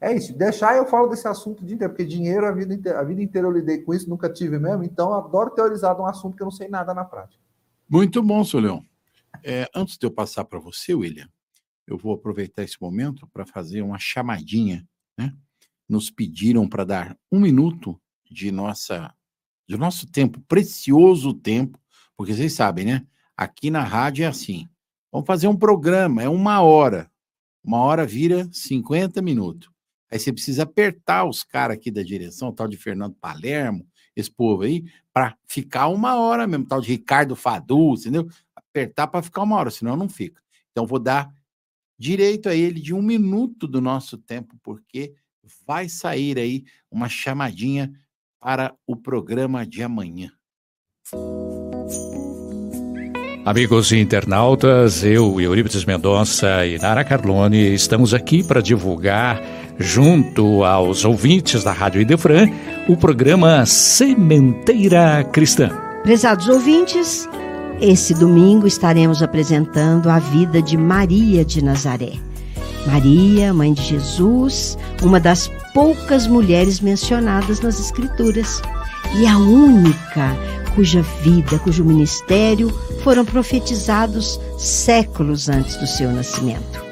É isso. Deixar eu falo desse assunto de porque dinheiro a vida, inteira, a vida inteira eu lidei com isso, nunca tive mesmo, então adoro teorizar de um assunto que eu não sei nada na prática. Muito bom, seu Leão. É, antes de eu passar para você, William, eu vou aproveitar esse momento para fazer uma chamadinha. Né? Nos pediram para dar um minuto de nossa, de nosso tempo, precioso tempo, porque vocês sabem, né? Aqui na rádio é assim. Vamos fazer um programa, é uma hora. Uma hora vira 50 minutos. Aí você precisa apertar os caras aqui da direção, o tal de Fernando Palermo, esse povo aí, para ficar uma hora mesmo, tal de Ricardo Fadu, entendeu? Apertar para ficar uma hora, senão não fica. Então, vou dar direito a ele de um minuto do nosso tempo, porque vai sair aí uma chamadinha para o programa de amanhã. Amigos internautas, eu, Eurípides Mendonça e Nara Carlone estamos aqui para divulgar junto aos ouvintes da Rádio Idefran, o programa Sementeira Cristã. Prezados ouvintes, esse domingo estaremos apresentando a vida de Maria de Nazaré. Maria, mãe de Jesus, uma das poucas mulheres mencionadas nas Escrituras e a única cuja vida, cujo ministério foram profetizados séculos antes do seu nascimento.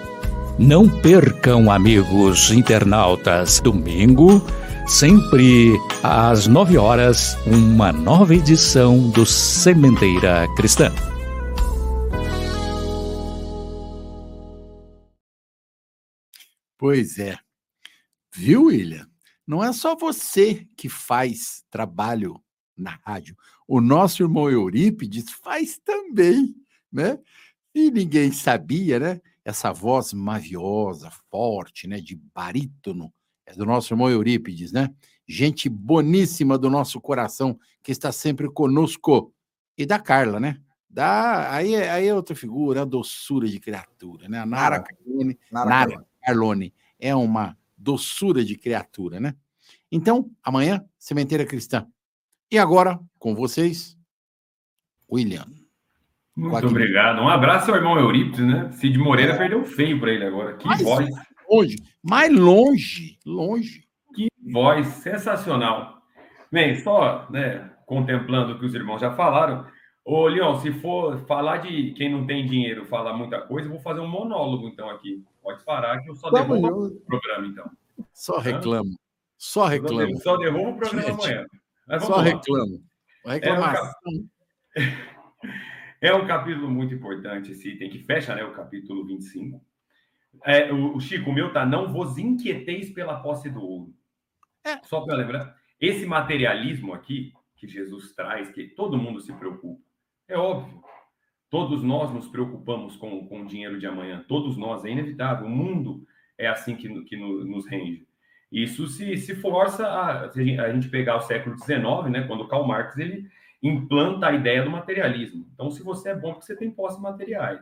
Não percam, amigos internautas, domingo, sempre às nove horas, uma nova edição do Sementeira Cristã. Pois é. Viu, William? Não é só você que faz trabalho na rádio. O nosso irmão Eurípides faz também, né? E ninguém sabia, né? Essa voz maviosa, forte, né? De barítono, é do nosso irmão Eurípides, né? Gente boníssima do nosso coração, que está sempre conosco. E da Carla, né? Da, aí, é, aí é outra figura, a doçura de criatura, né? A Nara, Nara Carlone, Nara, Nara Carlone é uma doçura de criatura, né? Então, amanhã, Sementeira Cristã. E agora, com vocês, William. Muito obrigado. Um abraço ao irmão Eurípides, né? Cid Moreira é. perdeu feio para ele agora. Que mais voz. Longe, mais longe, longe. Que voz sensacional. Bem, só né, contemplando o que os irmãos já falaram. Ô, Leon, se for falar de quem não tem dinheiro, falar muita coisa, eu vou fazer um monólogo, então, aqui. Pode parar, que eu só devolvo o programa, então. Só reclamo. Só reclamo. Só derrubo o programa Gente, amanhã. Só lá. reclamo. Reclamação. É um, é um capítulo muito importante esse item que fecha né, o capítulo 25. É, o, o Chico, o meu tá, não vos inquieteis pela posse do ouro. É. Só para lembrar, esse materialismo aqui que Jesus traz, que todo mundo se preocupa, é óbvio. Todos nós nos preocupamos com, com o dinheiro de amanhã. Todos nós, é inevitável. O mundo é assim que, que nos rende. Isso se, se força a, a gente pegar o século XIX, né, quando Karl Marx ele implanta a ideia do materialismo. Então, se você é bom, porque você tem posse materiais.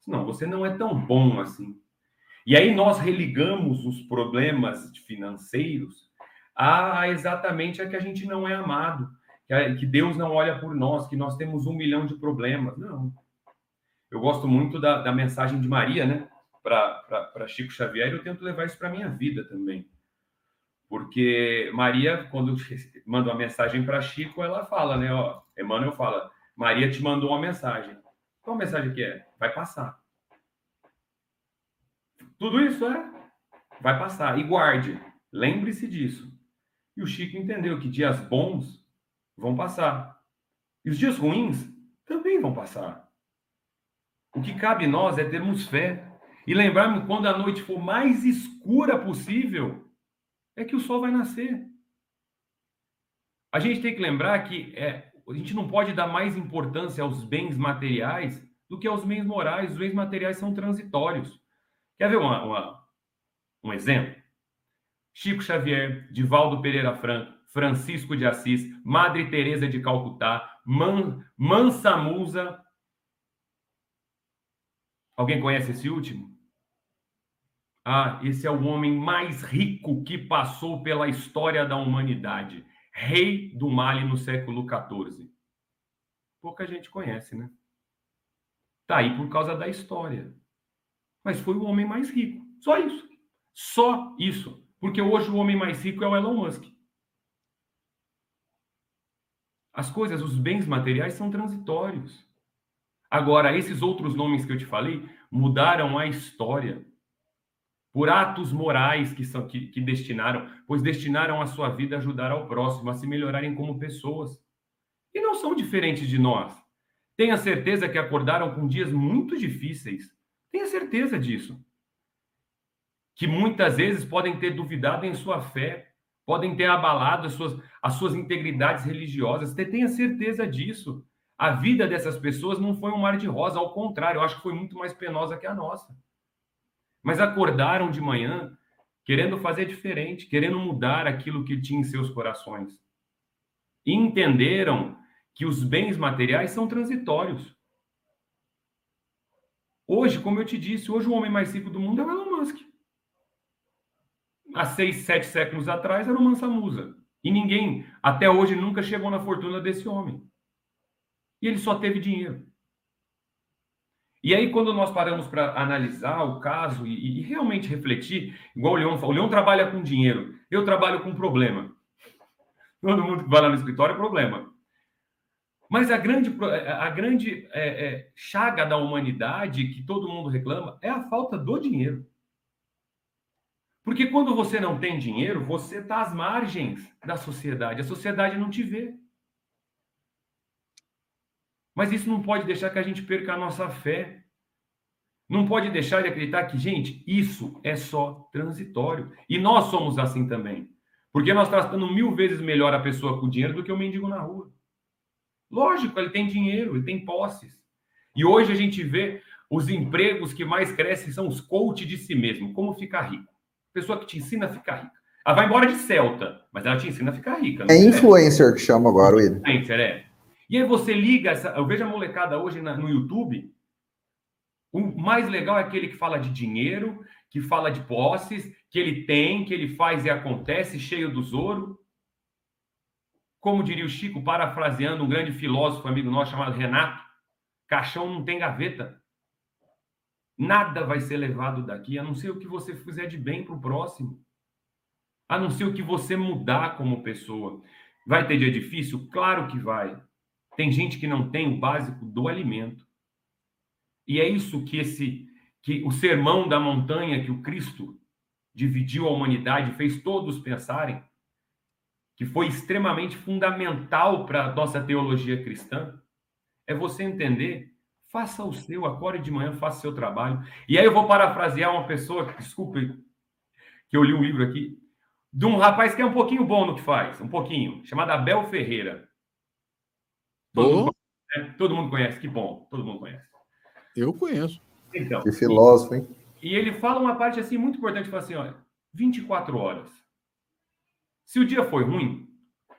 Senão, você não é tão bom assim. E aí nós religamos os problemas financeiros a exatamente a que a gente não é amado, que, a, que Deus não olha por nós, que nós temos um milhão de problemas. Não. Eu gosto muito da, da mensagem de Maria, né? Para Chico Xavier, e eu tento levar isso para minha vida também. Porque Maria, quando manda uma mensagem para Chico, ela fala, né? Ó, Emmanuel fala, Maria te mandou uma mensagem. Qual mensagem que é? Vai passar. Tudo isso é? Vai passar. E guarde. Lembre-se disso. E o Chico entendeu que dias bons vão passar. E os dias ruins também vão passar. O que cabe nós é termos fé e lembrarmos quando a noite for mais escura possível, é que o sol vai nascer. A gente tem que lembrar que é, a gente não pode dar mais importância aos bens materiais do que aos bens morais. Os bens materiais são transitórios. Quer ver uma, uma, um exemplo? Chico Xavier, Divaldo Pereira Franco, Francisco de Assis, Madre Teresa de Calcutá, Man, Mansa Musa. Alguém conhece esse último? Ah, esse é o homem mais rico que passou pela história da humanidade. Rei do Mali no século XIV. Pouca gente conhece, né? Tá aí por causa da história. Mas foi o homem mais rico. Só isso. Só isso. Porque hoje o homem mais rico é o Elon Musk. As coisas, os bens materiais são transitórios. Agora, esses outros nomes que eu te falei mudaram a história por atos morais que, são, que, que destinaram, pois destinaram a sua vida a ajudar ao próximo, a se melhorarem como pessoas. E não são diferentes de nós. Tenha certeza que acordaram com dias muito difíceis. Tenha certeza disso. Que muitas vezes podem ter duvidado em sua fé, podem ter abalado as suas, as suas integridades religiosas. Tenha certeza disso. A vida dessas pessoas não foi um mar de rosa, ao contrário, eu acho que foi muito mais penosa que a nossa mas acordaram de manhã querendo fazer diferente, querendo mudar aquilo que tinha em seus corações. E entenderam que os bens materiais são transitórios. Hoje, como eu te disse, hoje o homem mais rico do mundo é o Elon Musk. Há seis, sete séculos atrás era o Mansa Musa. E ninguém, até hoje, nunca chegou na fortuna desse homem. E ele só teve dinheiro. E aí, quando nós paramos para analisar o caso e, e, realmente refletir, igual o Leão falou, o Leão trabalha com dinheiro, eu trabalho com problema. Todo mundo que vai lá no escritório é problema. Mas a grande, a grande é, é, chaga da humanidade que todo mundo reclama é a falta do dinheiro. Porque quando você não tem dinheiro, você está às margens da sociedade. A sociedade não te vê. Mas isso não pode deixar que a gente perca a nossa fé. Não pode deixar de acreditar que, gente, isso é só transitório. E nós somos assim também. Porque nós tratando mil vezes melhor a pessoa com dinheiro do que o mendigo na rua. Lógico, ele tem dinheiro, ele tem posses. E hoje a gente vê os empregos que mais crescem são os coach de si mesmo. Como ficar rico? Pessoa que te ensina a ficar rica. Ela vai embora de Celta, mas ela te ensina a ficar rica. É influencer que chama agora, Will. Influencer, é. E aí você liga, essa, eu vejo a molecada hoje na, no YouTube, o mais legal é aquele que fala de dinheiro, que fala de posses, que ele tem, que ele faz e acontece, cheio do ouro. Como diria o Chico, parafraseando um grande filósofo amigo nosso chamado Renato, caixão não tem gaveta. Nada vai ser levado daqui, a não ser o que você fizer de bem para o próximo. A não ser o que você mudar como pessoa. Vai ter dia difícil? Claro que vai. Tem gente que não tem o básico do alimento. E é isso que esse que o sermão da montanha que o Cristo dividiu a humanidade, fez todos pensarem, que foi extremamente fundamental para a nossa teologia cristã, é você entender, faça o seu, acorde de manhã, faça o seu trabalho. E aí eu vou parafrasear uma pessoa, desculpe, que eu li um livro aqui, de um rapaz que é um pouquinho bom no que faz, um pouquinho, chamado Abel Ferreira. Todo, mundo, conhece, todo mundo conhece, que bom, todo mundo conhece. Eu conheço. Então, que filósofo, hein? E ele fala uma parte assim muito importante, fala assim, olha, 24 horas. Se o dia foi ruim,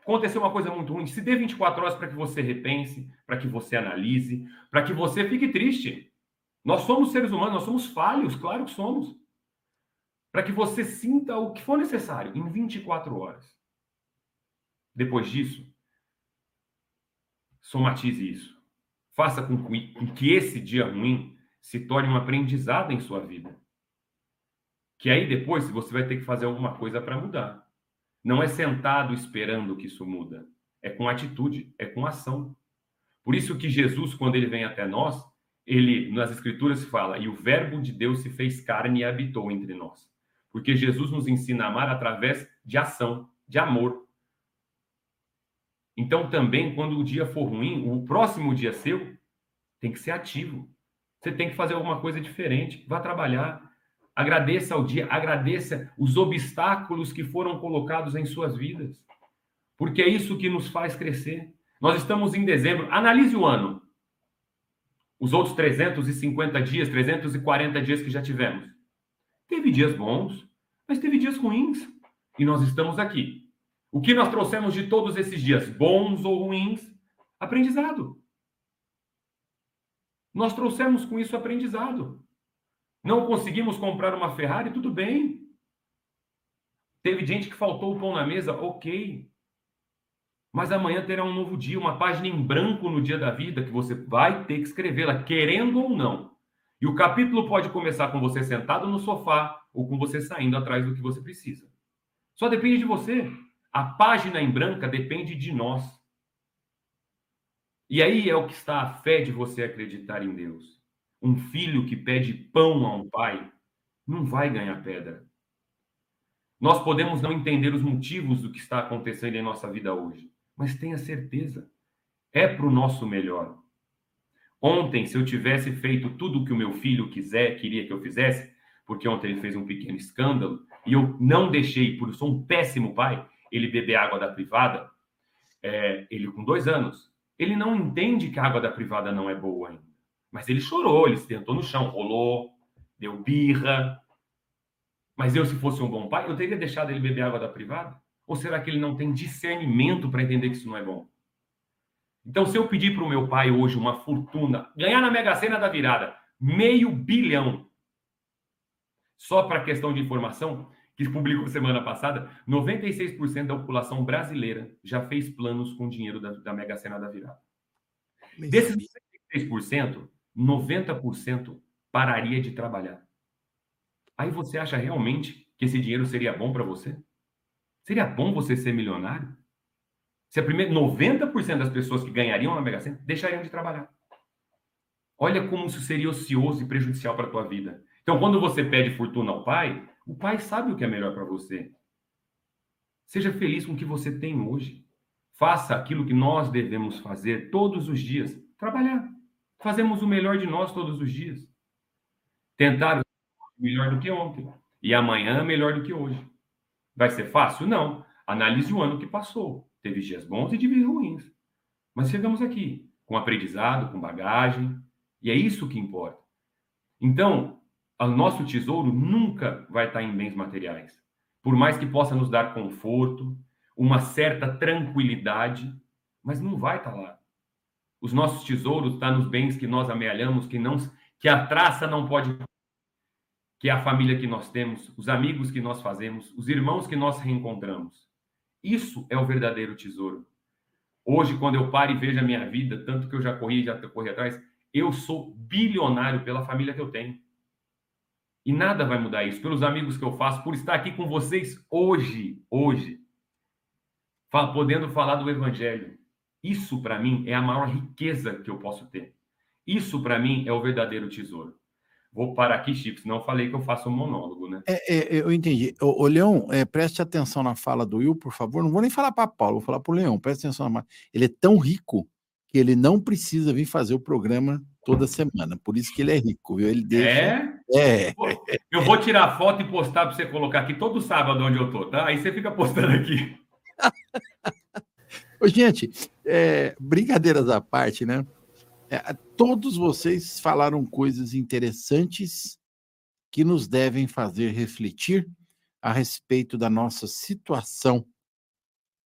aconteceu uma coisa muito ruim, se dê 24 horas para que você repense, para que você analise, para que você fique triste. Nós somos seres humanos, nós somos falhos, claro que somos. Para que você sinta o que for necessário em 24 horas. Depois disso, somatize isso. Faça com que esse dia ruim se torne um aprendizado em sua vida. Que aí depois você vai ter que fazer alguma coisa para mudar. Não é sentado esperando que isso muda. É com atitude, é com ação. Por isso que Jesus, quando ele vem até nós, ele nas escrituras fala: "E o verbo de Deus se fez carne e habitou entre nós". Porque Jesus nos ensina a amar através de ação, de amor. Então também quando o dia for ruim, o próximo dia seu tem que ser ativo. Você tem que fazer alguma coisa diferente. Vá trabalhar. Agradeça ao dia, agradeça os obstáculos que foram colocados em suas vidas. Porque é isso que nos faz crescer. Nós estamos em dezembro. Analise o ano. Os outros 350 dias, 340 dias que já tivemos. Teve dias bons, mas teve dias ruins. E nós estamos aqui. O que nós trouxemos de todos esses dias, bons ou ruins? Aprendizado. Nós trouxemos com isso aprendizado. Não conseguimos comprar uma Ferrari, tudo bem. Teve gente que faltou o pão na mesa, ok. Mas amanhã terá um novo dia, uma página em branco no dia da vida que você vai ter que escrevê-la, querendo ou não. E o capítulo pode começar com você sentado no sofá ou com você saindo atrás do que você precisa. Só depende de você. A página em branca depende de nós. E aí é o que está a fé de você acreditar em Deus. Um filho que pede pão a um pai não vai ganhar pedra. Nós podemos não entender os motivos do que está acontecendo em nossa vida hoje, mas tenha certeza, é para o nosso melhor. Ontem, se eu tivesse feito tudo o que o meu filho quiser, queria que eu fizesse, porque ontem ele fez um pequeno escândalo e eu não deixei, por eu sou um péssimo pai, ele beber água da privada, é, ele com dois anos, ele não entende que a água da privada não é boa ainda. Mas ele chorou, ele se tentou no chão, rolou, deu birra. Mas eu, se fosse um bom pai, eu teria deixado ele beber água da privada? Ou será que ele não tem discernimento para entender que isso não é bom? Então, se eu pedir para o meu pai hoje uma fortuna, ganhar na Mega Sena da virada, meio bilhão, só para questão de informação, que publicou semana passada, 96% da população brasileira já fez planos com dinheiro da, da Mega Sena da virada. Desses 96%, 90% pararia de trabalhar. Aí você acha realmente que esse dinheiro seria bom para você? Seria bom você ser milionário? Se a primeira 90% das pessoas que ganhariam na Mega Sena deixariam de trabalhar. Olha como isso seria ocioso e prejudicial para a tua vida. Então, quando você pede fortuna ao pai, o pai sabe o que é melhor para você. Seja feliz com o que você tem hoje. Faça aquilo que nós devemos fazer todos os dias: trabalhar. Fazemos o melhor de nós todos os dias. Tentar melhor do que ontem. E amanhã melhor do que hoje. Vai ser fácil? Não. Analise o ano que passou. Teve dias bons e dias ruins. Mas chegamos aqui com aprendizado, com bagagem, e é isso que importa. Então, o nosso tesouro nunca vai estar em bens materiais. Por mais que possa nos dar conforto, uma certa tranquilidade, mas não vai estar lá. Os nossos tesouros estão nos bens que nós amealhamos, que não que a traça não pode que é a família que nós temos, os amigos que nós fazemos, os irmãos que nós reencontramos. Isso é o verdadeiro tesouro. Hoje, quando eu paro e vejo a minha vida, tanto que eu já corri, já corri atrás, eu sou bilionário pela família que eu tenho. E nada vai mudar isso. Pelos amigos que eu faço, por estar aqui com vocês hoje, hoje, podendo falar do Evangelho. Isso, para mim, é a maior riqueza que eu posso ter. Isso, para mim, é o verdadeiro tesouro. Vou parar aqui, Chico, senão falei que eu faço um monólogo, né? É, é, eu entendi. O, Leão, é, preste atenção na fala do Will, por favor. Não vou nem falar para Paulo, vou falar para o Leão. Preste atenção na Ele é tão rico que ele não precisa vir fazer o programa toda semana. Por isso que ele é rico, viu? Ele deixa... É? É. Eu vou tirar foto e postar para você colocar aqui todo sábado onde eu tô, tá? Aí você fica postando aqui. Gente, é, brincadeiras à parte, né? É, todos vocês falaram coisas interessantes que nos devem fazer refletir a respeito da nossa situação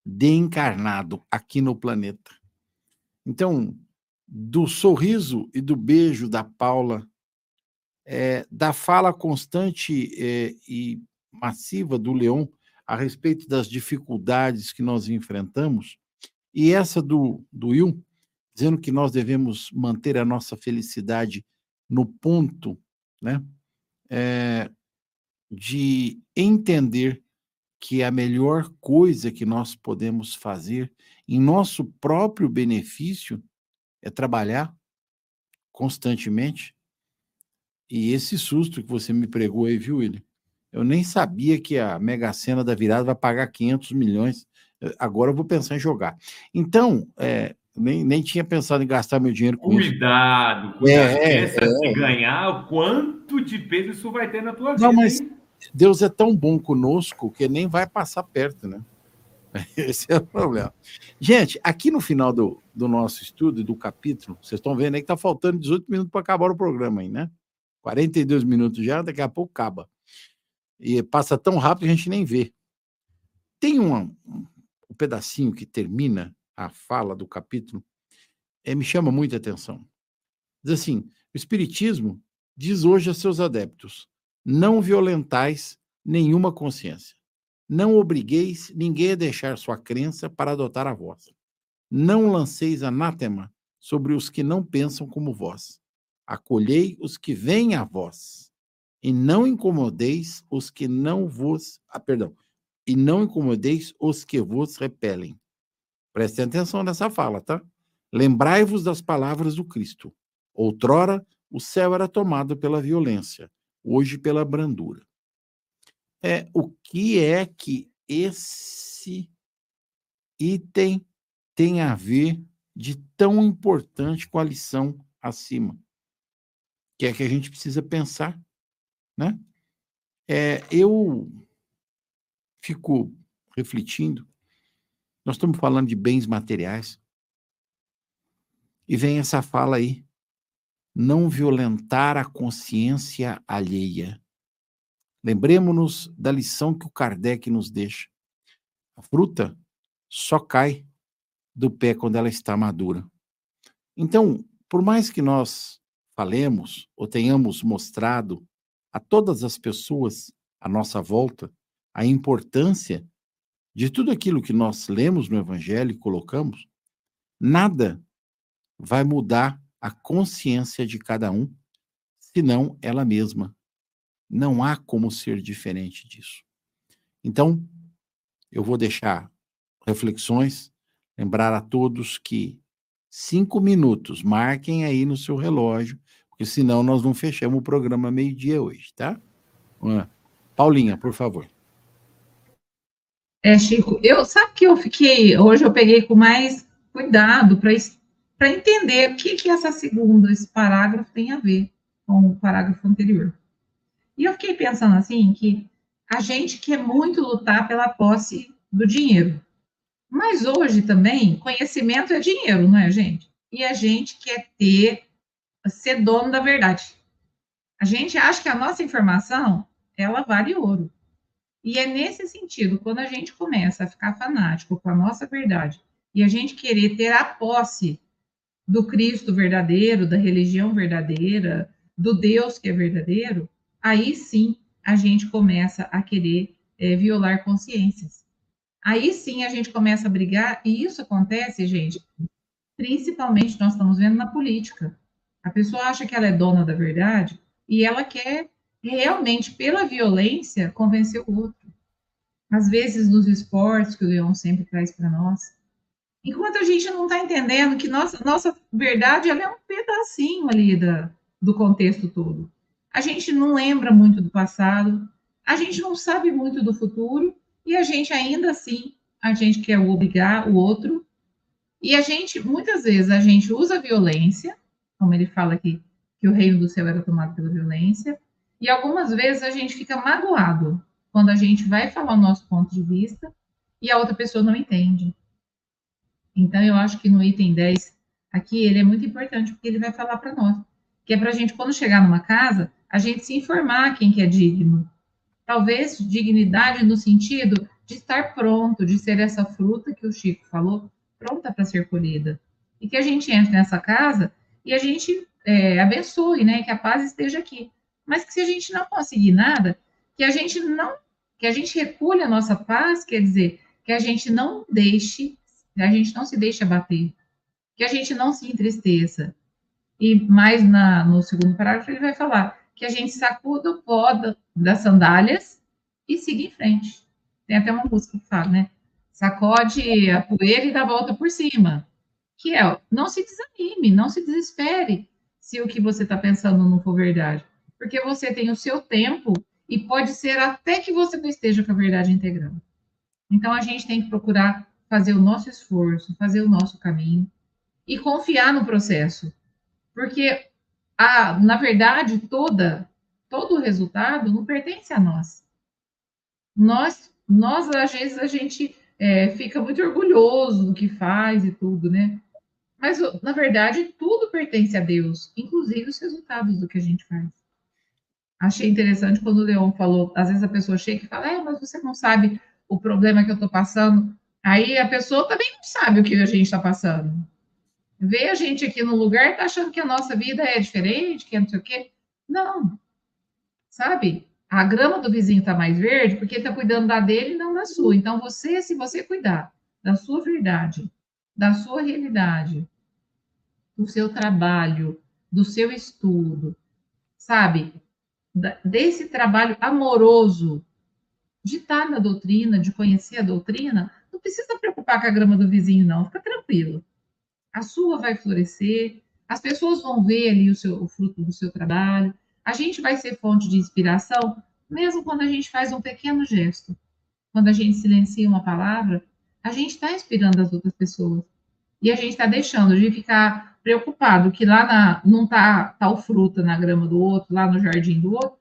de encarnado aqui no planeta. Então, do sorriso e do beijo da Paula, é, da fala constante é, e massiva do Leão a respeito das dificuldades que nós enfrentamos, e essa do, do Will, dizendo que nós devemos manter a nossa felicidade no ponto né, é, de entender que a melhor coisa que nós podemos fazer em nosso próprio benefício é trabalhar constantemente. E esse susto que você me pregou aí, viu, William? Eu nem sabia que a Mega Sena da virada vai pagar 500 milhões. Agora eu vou pensar em jogar. Então, é, nem, nem tinha pensado em gastar meu dinheiro com cuidado, isso. Cuidado, é, Pensa é, é. ganhar, o quanto de peso isso vai ter na tua vida. Não, mas hein? Deus é tão bom conosco que nem vai passar perto, né? Esse é o problema. Gente, aqui no final do, do nosso estudo, do capítulo, vocês estão vendo aí que está faltando 18 minutos para acabar o programa aí, né? 42 minutos já, daqui a pouco acaba. E passa tão rápido que a gente nem vê. Tem um, um pedacinho que termina a fala do capítulo, é, me chama muita atenção. Diz assim: o Espiritismo diz hoje a seus adeptos: não violentais nenhuma consciência. Não obrigueis ninguém a deixar sua crença para adotar a vossa. Não lanceis anátema sobre os que não pensam como vós. Acolhei os que vêm a vós, e não incomodeis os que não vos. Ah, perdão. E não incomodeis os que vos repelem. Prestem atenção nessa fala, tá? Lembrai-vos das palavras do Cristo. Outrora, o céu era tomado pela violência, hoje pela brandura. É o que é que esse item tem a ver de tão importante com a lição acima? Que é que a gente precisa pensar, né? É, eu fico refletindo nós estamos falando de bens materiais. E vem essa fala aí. Não violentar a consciência alheia. Lembremos-nos da lição que o Kardec nos deixa. A fruta só cai do pé quando ela está madura. Então, por mais que nós falemos ou tenhamos mostrado a todas as pessoas à nossa volta a importância de tudo aquilo que nós lemos no Evangelho e colocamos, nada vai mudar a consciência de cada um, senão ela mesma. Não há como ser diferente disso. Então, eu vou deixar reflexões, lembrar a todos que cinco minutos, marquem aí no seu relógio, porque senão nós não fechamos o programa meio-dia hoje, tá? Paulinha, por favor. É, Chico, eu sabe que eu fiquei, hoje eu peguei com mais cuidado para entender o que, que essa segunda, esse parágrafo tem a ver. com o parágrafo anterior. E eu fiquei pensando assim que a gente quer muito lutar pela posse do dinheiro. Mas hoje também, conhecimento é dinheiro, não é, gente? E a gente quer ter, ser dono da verdade. A gente acha que a nossa informação, ela vale ouro. E é nesse sentido, quando a gente começa a ficar fanático com a nossa verdade e a gente querer ter a posse do Cristo verdadeiro, da religião verdadeira, do Deus que é verdadeiro, aí sim a gente começa a querer é, violar consciências. Aí sim a gente começa a brigar, e isso acontece, gente, principalmente nós estamos vendo na política. A pessoa acha que ela é dona da verdade e ela quer realmente, pela violência, convencer o outro. Às vezes, nos esportes, que o Leão sempre traz para nós. Enquanto a gente não está entendendo que nossa, nossa verdade ela é um pedacinho ali da, do contexto todo a gente não lembra muito do passado, a gente não sabe muito do futuro, e a gente ainda assim, a gente quer obrigar o outro, e a gente, muitas vezes, a gente usa a violência, como ele fala aqui, que o reino do céu era tomado pela violência, e algumas vezes a gente fica magoado quando a gente vai falar o nosso ponto de vista e a outra pessoa não entende. Então, eu acho que no item 10, aqui, ele é muito importante, porque ele vai falar para nós, que é para a gente, quando chegar numa casa, a gente se informar quem que é digno. Talvez dignidade no sentido de estar pronto, de ser essa fruta que o Chico falou, pronta para ser colhida. E que a gente entre nessa casa e a gente é, abençoe, né? Que a paz esteja aqui. Mas que se a gente não conseguir nada, que a gente não, que a gente recule a nossa paz, quer dizer, que a gente não deixe, que a gente não se deixe abater, que a gente não se entristeça. E mais na, no segundo parágrafo ele vai falar que a gente sacuda o pó das sandálias e siga em frente. Tem até uma música que fala, né? Sacode a poeira e dá a volta por cima. Que é, não se desanime, não se desespere se o que você está pensando não for verdade. Porque você tem o seu tempo e pode ser até que você não esteja com a verdade integrada. Então, a gente tem que procurar fazer o nosso esforço, fazer o nosso caminho e confiar no processo. Porque a, na verdade, toda, todo o resultado não pertence a nós. Nós, nós às vezes, a gente é, fica muito orgulhoso do que faz e tudo, né? Mas, na verdade, tudo pertence a Deus, inclusive os resultados do que a gente faz. Achei interessante quando o Leon falou, às vezes a pessoa chega e fala, é, mas você não sabe o problema que eu estou passando. Aí a pessoa também não sabe o que a gente está passando vê a gente aqui no lugar, tá achando que a nossa vida é diferente, que é não sei o quê. Não. Sabe? A grama do vizinho tá mais verde porque tá cuidando da dele e não da sua. Então, você, se você cuidar da sua verdade, da sua realidade, do seu trabalho, do seu estudo, sabe? Desse trabalho amoroso de estar na doutrina, de conhecer a doutrina, não precisa preocupar com a grama do vizinho, não. Fica tranquilo a sua vai florescer, as pessoas vão ver ali o, seu, o fruto do seu trabalho, a gente vai ser fonte de inspiração, mesmo quando a gente faz um pequeno gesto. Quando a gente silencia uma palavra, a gente está inspirando as outras pessoas. E a gente está deixando de ficar preocupado que lá na, não está tal fruta na grama do outro, lá no jardim do outro.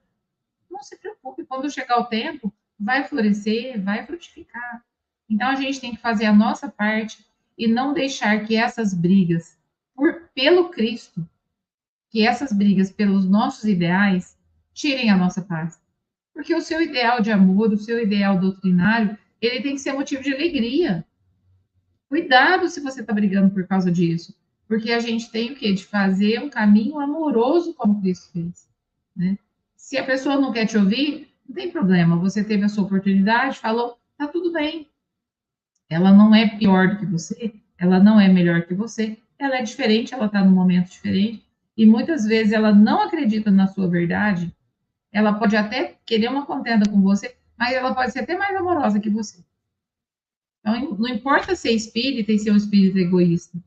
Não se preocupe, quando chegar o tempo, vai florescer, vai frutificar. Então a gente tem que fazer a nossa parte e não deixar que essas brigas por, pelo Cristo, que essas brigas pelos nossos ideais, tirem a nossa paz. Porque o seu ideal de amor, o seu ideal doutrinário, ele tem que ser motivo de alegria. Cuidado se você está brigando por causa disso. Porque a gente tem o quê? De fazer um caminho amoroso como Cristo fez. Né? Se a pessoa não quer te ouvir, não tem problema. Você teve a sua oportunidade, falou, tá tudo bem. Ela não é pior do que você, ela não é melhor que você, ela é diferente, ela está num momento diferente, e muitas vezes ela não acredita na sua verdade, ela pode até querer uma contenda com você, mas ela pode ser até mais amorosa que você. Então, não importa ser espírita e ser um espírito egoísta.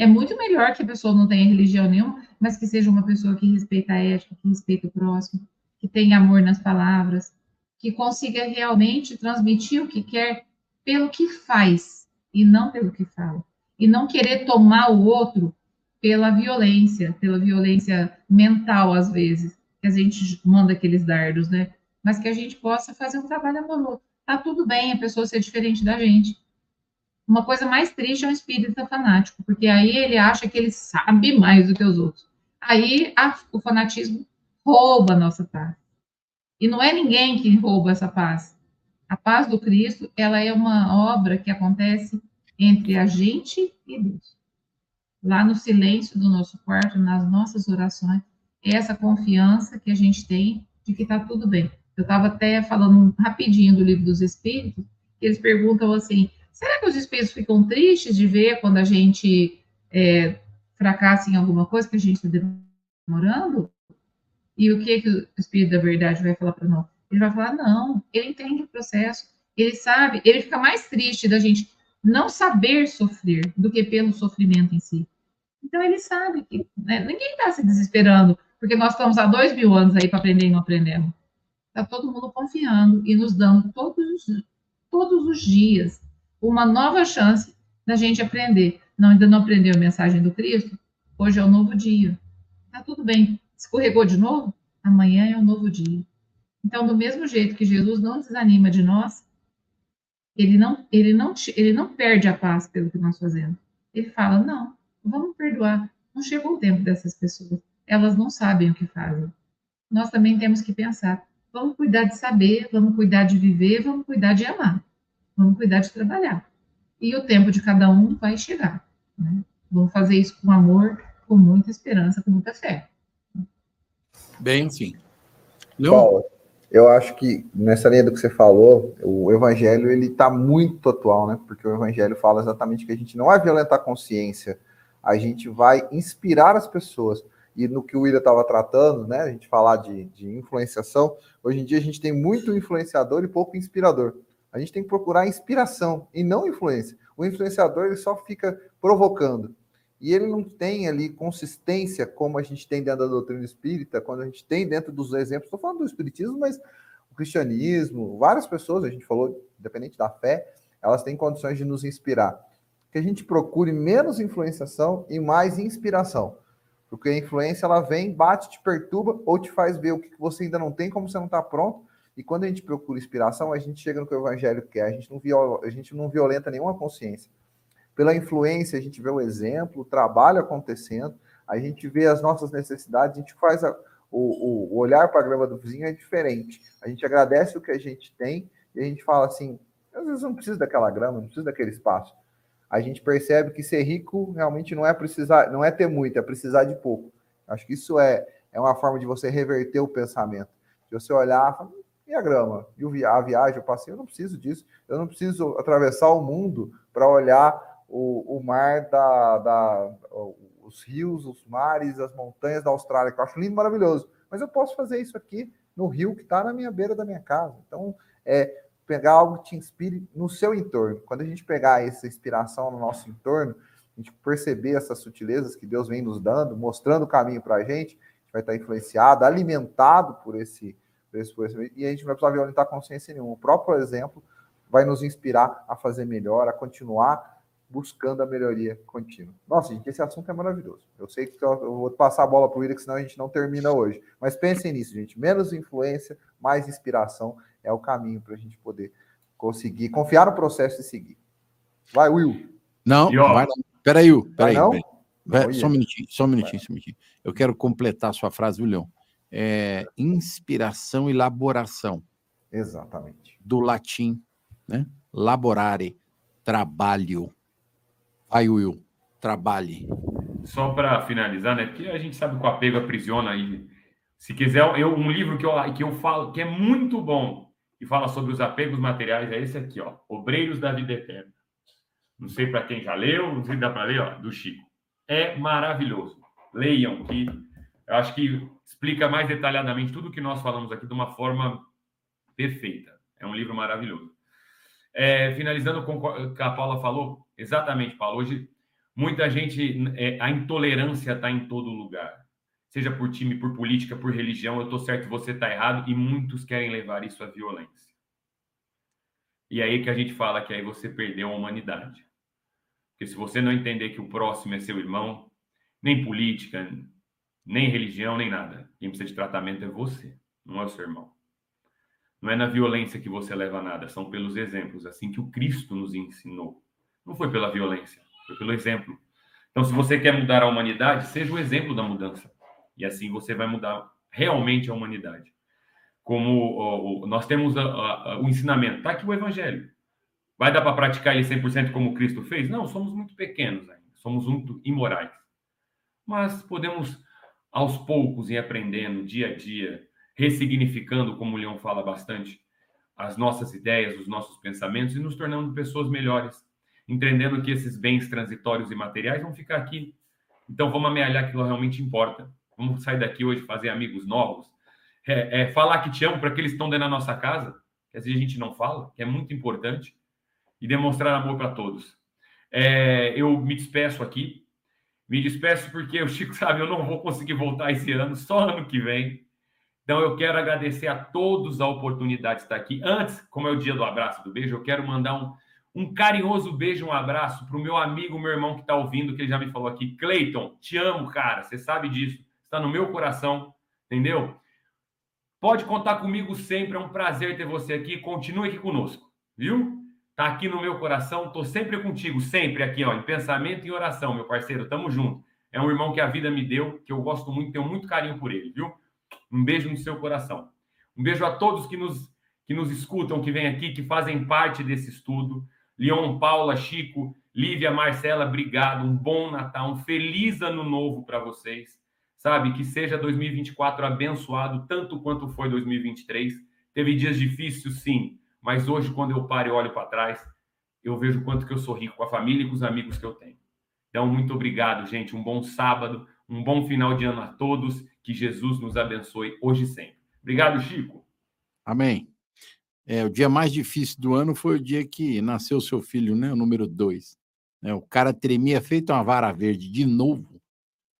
É muito melhor que a pessoa não tenha religião nenhuma, mas que seja uma pessoa que respeita a ética, que respeita o próximo, que tenha amor nas palavras, que consiga realmente transmitir o que quer pelo que faz e não pelo que fala. E não querer tomar o outro pela violência, pela violência mental, às vezes, que a gente manda aqueles dardos, né? Mas que a gente possa fazer um trabalho amoroso. Tá tudo bem a pessoa ser diferente da gente. Uma coisa mais triste é um espírita fanático, porque aí ele acha que ele sabe mais do que os outros. Aí a, o fanatismo rouba a nossa paz. E não é ninguém que rouba essa paz. A paz do Cristo, ela é uma obra que acontece entre a gente e Deus. Lá no silêncio do nosso quarto, nas nossas orações, é essa confiança que a gente tem de que está tudo bem. Eu estava até falando rapidinho do livro dos Espíritos, que eles perguntam assim: será que os espíritos ficam tristes de ver quando a gente é, fracassa em alguma coisa que a gente está demorando? E o que, que o Espírito da Verdade vai falar para nós? Ele vai falar: não, ele entende o processo, ele sabe, ele fica mais triste da gente não saber sofrer do que pelo sofrimento em si. Então ele sabe que né, ninguém está se desesperando, porque nós estamos há dois mil anos aí para aprender e não aprendemos. Está todo mundo confiando e nos dando todos, todos os dias uma nova chance da gente aprender. Não, ainda não aprendeu a mensagem do Cristo? Hoje é o um novo dia. Está tudo bem. Escorregou de novo? Amanhã é um novo dia. Então, do mesmo jeito que Jesus não desanima de nós, ele não, ele não, ele não perde a paz pelo que nós fazemos. Ele fala: não, vamos perdoar. Não chegou o tempo dessas pessoas. Elas não sabem o que fazem. Nós também temos que pensar: vamos cuidar de saber, vamos cuidar de viver, vamos cuidar de amar, vamos cuidar de trabalhar. E o tempo de cada um vai chegar. Né? Vamos fazer isso com amor, com muita esperança, com muita fé. Bem, sim. Paulo, eu acho que nessa linha do que você falou, o evangelho ele está muito atual, né? Porque o evangelho fala exatamente que a gente não vai violentar a consciência, a gente vai inspirar as pessoas. E no que o William estava tratando, né? A gente falar de, de influenciação, hoje em dia a gente tem muito influenciador e pouco inspirador. A gente tem que procurar inspiração e não influência. O influenciador ele só fica provocando e ele não tem ali consistência como a gente tem dentro da doutrina espírita, quando a gente tem dentro dos exemplos, estou falando do espiritismo, mas o cristianismo, várias pessoas, a gente falou, independente da fé, elas têm condições de nos inspirar. Que a gente procure menos influenciação e mais inspiração. Porque a influência ela vem, bate, te perturba ou te faz ver o que você ainda não tem, como você não está pronto. E quando a gente procura inspiração, a gente chega no que o evangelho quer, a gente não, viola, a gente não violenta nenhuma consciência pela influência, a gente vê o exemplo, o trabalho acontecendo, a gente vê as nossas necessidades, a gente faz a, o, o, olhar para a grama do vizinho é diferente. A gente agradece o que a gente tem e a gente fala assim: às vezes não precisa daquela grama, não precisa daquele espaço. A gente percebe que ser rico realmente não é precisar, não é ter muito, é precisar de pouco. Acho que isso é, é uma forma de você reverter o pensamento. De você olhar, falar, e a grama? E a viagem, o passeio, eu não preciso disso. Eu não preciso atravessar o mundo para olhar o, o mar da, da, os rios, os mares, as montanhas da Austrália, que eu acho lindo, maravilhoso. Mas eu posso fazer isso aqui no rio que está na minha beira da minha casa. Então, é pegar algo que te inspire no seu entorno. Quando a gente pegar essa inspiração no nosso entorno, a gente perceber essas sutilezas que Deus vem nos dando, mostrando o caminho para a gente, a gente vai estar influenciado, alimentado por esse, conhecimento, e a gente não vai precisar violentar consciência nenhuma. O próprio exemplo vai nos inspirar a fazer melhor, a continuar buscando a melhoria contínua. Nossa, gente, esse assunto é maravilhoso. Eu sei que eu vou passar a bola para o Ira, senão a gente não termina hoje. Mas pensem nisso, gente. Menos influência, mais inspiração é o caminho para a gente poder conseguir confiar no processo e seguir. Vai, Will. Não, não vai não. Peraí, Will. Peraí, não? Peraí. Vai, só um minutinho, só um minutinho, só um minutinho. Eu quero completar a sua frase, William. É, inspiração e elaboração. Exatamente. Do latim, né? Laborare, trabalho Vai, Will, trabalhe. Só para finalizar, né? Porque a gente sabe que o apego aprisiona aí. Se quiser, eu, um livro que eu, que eu falo que é muito bom e fala sobre os apegos materiais é esse aqui, ó, Obreiros da Vida Eterna. Não sei para quem já leu, não sei se dá para ler, ó, do Chico. É maravilhoso. Leiam, que eu acho que explica mais detalhadamente tudo que nós falamos aqui de uma forma perfeita. É um livro maravilhoso. É, finalizando com o que a Paula falou, exatamente, Paulo, hoje muita gente, é, a intolerância está em todo lugar. Seja por time, por política, por religião, eu estou certo você está errado e muitos querem levar isso à violência. E aí que a gente fala que aí você perdeu a humanidade. Porque se você não entender que o próximo é seu irmão, nem política, nem religião, nem nada. Quem precisa de tratamento é você, não é o seu irmão. Não é na violência que você leva nada, são pelos exemplos, assim que o Cristo nos ensinou. Não foi pela violência, foi pelo exemplo. Então, se você quer mudar a humanidade, seja o exemplo da mudança. E assim você vai mudar realmente a humanidade. Como nós temos a, a, o ensinamento, está aqui o evangelho. Vai dar para praticar ele 100% como Cristo fez? Não, somos muito pequenos ainda, somos muito imorais. Mas podemos, aos poucos, ir aprendendo dia a dia, ressignificando, como o Leão fala bastante, as nossas ideias, os nossos pensamentos e nos tornando pessoas melhores, entendendo que esses bens transitórios e materiais vão ficar aqui. Então vamos amealhar aquilo que realmente importa. Vamos sair daqui hoje fazer amigos novos. É, é falar que te amo para aqueles que estão dentro da nossa casa, que às vezes a gente não fala, que é muito importante, e demonstrar amor para todos. É, eu me despeço aqui. Me despeço porque o Chico sabe, eu não vou conseguir voltar esse ano, só ano que vem. Então eu quero agradecer a todos a oportunidade de estar aqui. Antes, como é o dia do abraço, do beijo, eu quero mandar um, um carinhoso beijo, um abraço para o meu amigo, meu irmão que está ouvindo, que ele já me falou aqui. Cleiton, te amo, cara. Você sabe disso. Está no meu coração, entendeu? Pode contar comigo sempre. É um prazer ter você aqui. Continue aqui conosco, viu? Tá aqui no meu coração. Tô sempre contigo, sempre aqui, ó, em pensamento e oração, meu parceiro. Tamo junto. É um irmão que a vida me deu, que eu gosto muito, tenho muito carinho por ele, viu? Um beijo no seu coração. Um beijo a todos que nos, que nos escutam, que vêm aqui, que fazem parte desse estudo. Leon, Paula, Chico, Lívia, Marcela, obrigado. Um bom Natal, um feliz ano novo para vocês. Sabe, que seja 2024 abençoado tanto quanto foi 2023. Teve dias difíceis, sim, mas hoje, quando eu paro e olho para trás, eu vejo quanto que eu sou rico com a família e com os amigos que eu tenho. Então, muito obrigado, gente. Um bom sábado, um bom final de ano a todos que Jesus nos abençoe hoje e sempre. Obrigado, Chico. Amém. É, o dia mais difícil do ano foi o dia que nasceu seu filho, né? O número dois. É, o cara tremia feito uma vara verde de novo.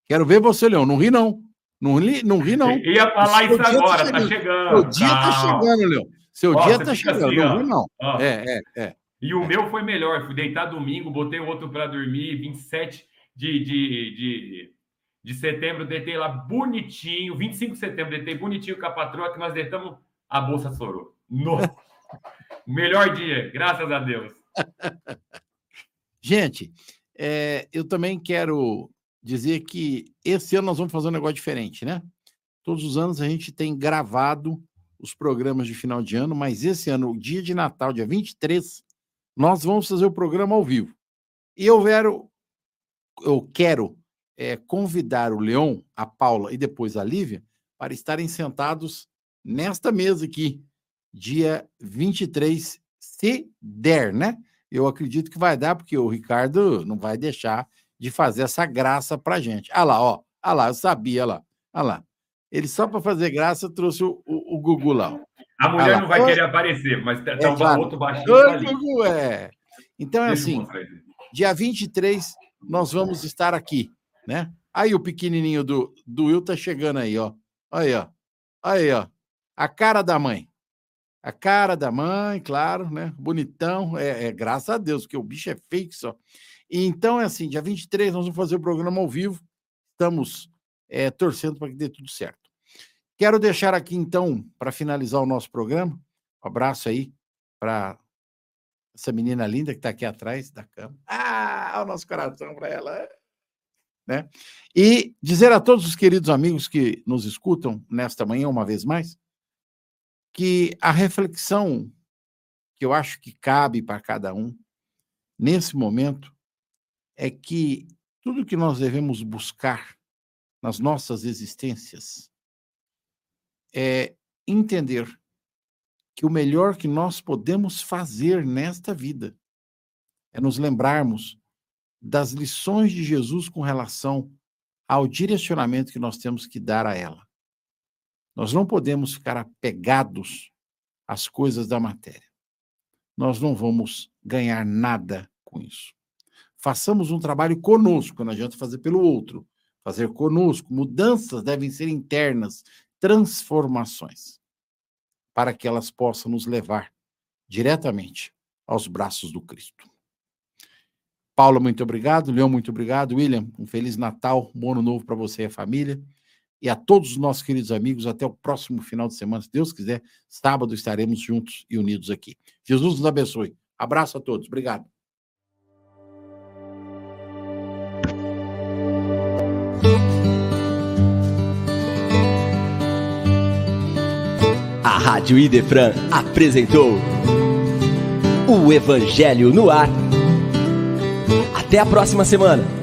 Quero ver você, Leão. Não ri, não. Não ri, não ri, não. Eu ia falar isso tá agora, tá chegando. Tá chegando. O dia tá chegando, Leão. Seu Ó, dia tá chegando. Assim, não não. É, é, é. E o meu foi melhor. Fui deitar domingo, botei o outro para dormir, 27 de, de, de de setembro, deitei lá bonitinho, 25 de setembro, deitei bonitinho com a patroa, que nós deitamos, a bolsa sorou. No... Melhor dia, graças a Deus. Gente, é, eu também quero dizer que esse ano nós vamos fazer um negócio diferente, né? Todos os anos a gente tem gravado os programas de final de ano, mas esse ano, o dia de Natal, dia 23, nós vamos fazer o programa ao vivo. E eu quero, eu quero é, convidar o Leon, a Paula e depois a Lívia para estarem sentados nesta mesa aqui, dia 23, se der, né? Eu acredito que vai dar, porque o Ricardo não vai deixar de fazer essa graça para gente. Ah lá, ó. Ah lá, eu sabia, lá. Ah lá. Ele só para fazer graça trouxe o, o, o Gugu lá. A mulher ah não vai querer aparecer, mas tá, é, um outro baixinho ali. Gugu, é. Então é assim, dia 23 nós vamos estar aqui né? Aí o pequenininho do, do Will tá chegando aí, ó. Aí, ó. Aí, ó. A cara da mãe. A cara da mãe, claro, né? Bonitão. É, é graças a Deus, porque o bicho é fake só. E, então, é assim, dia 23 nós vamos fazer o programa ao vivo. Estamos é, torcendo para que dê tudo certo. Quero deixar aqui, então, para finalizar o nosso programa, um abraço aí para essa menina linda que está aqui atrás da cama. Ah, o nosso coração para ela. Né? E dizer a todos os queridos amigos que nos escutam nesta manhã, uma vez mais, que a reflexão que eu acho que cabe para cada um, nesse momento, é que tudo que nós devemos buscar nas nossas existências é entender que o melhor que nós podemos fazer nesta vida é nos lembrarmos das lições de Jesus com relação ao direcionamento que nós temos que dar a ela. Nós não podemos ficar apegados às coisas da matéria. Nós não vamos ganhar nada com isso. Façamos um trabalho conosco, não adianta fazer pelo outro. Fazer conosco. Mudanças devem ser internas, transformações, para que elas possam nos levar diretamente aos braços do Cristo. Paula, muito obrigado. Leão, muito obrigado. William, um Feliz Natal, um ano novo para você e a família. E a todos os nossos queridos amigos, até o próximo final de semana, se Deus quiser. Sábado estaremos juntos e unidos aqui. Jesus nos abençoe. Abraço a todos. Obrigado. Rádio Idefran apresentou o Evangelho no Ar. Até a próxima semana.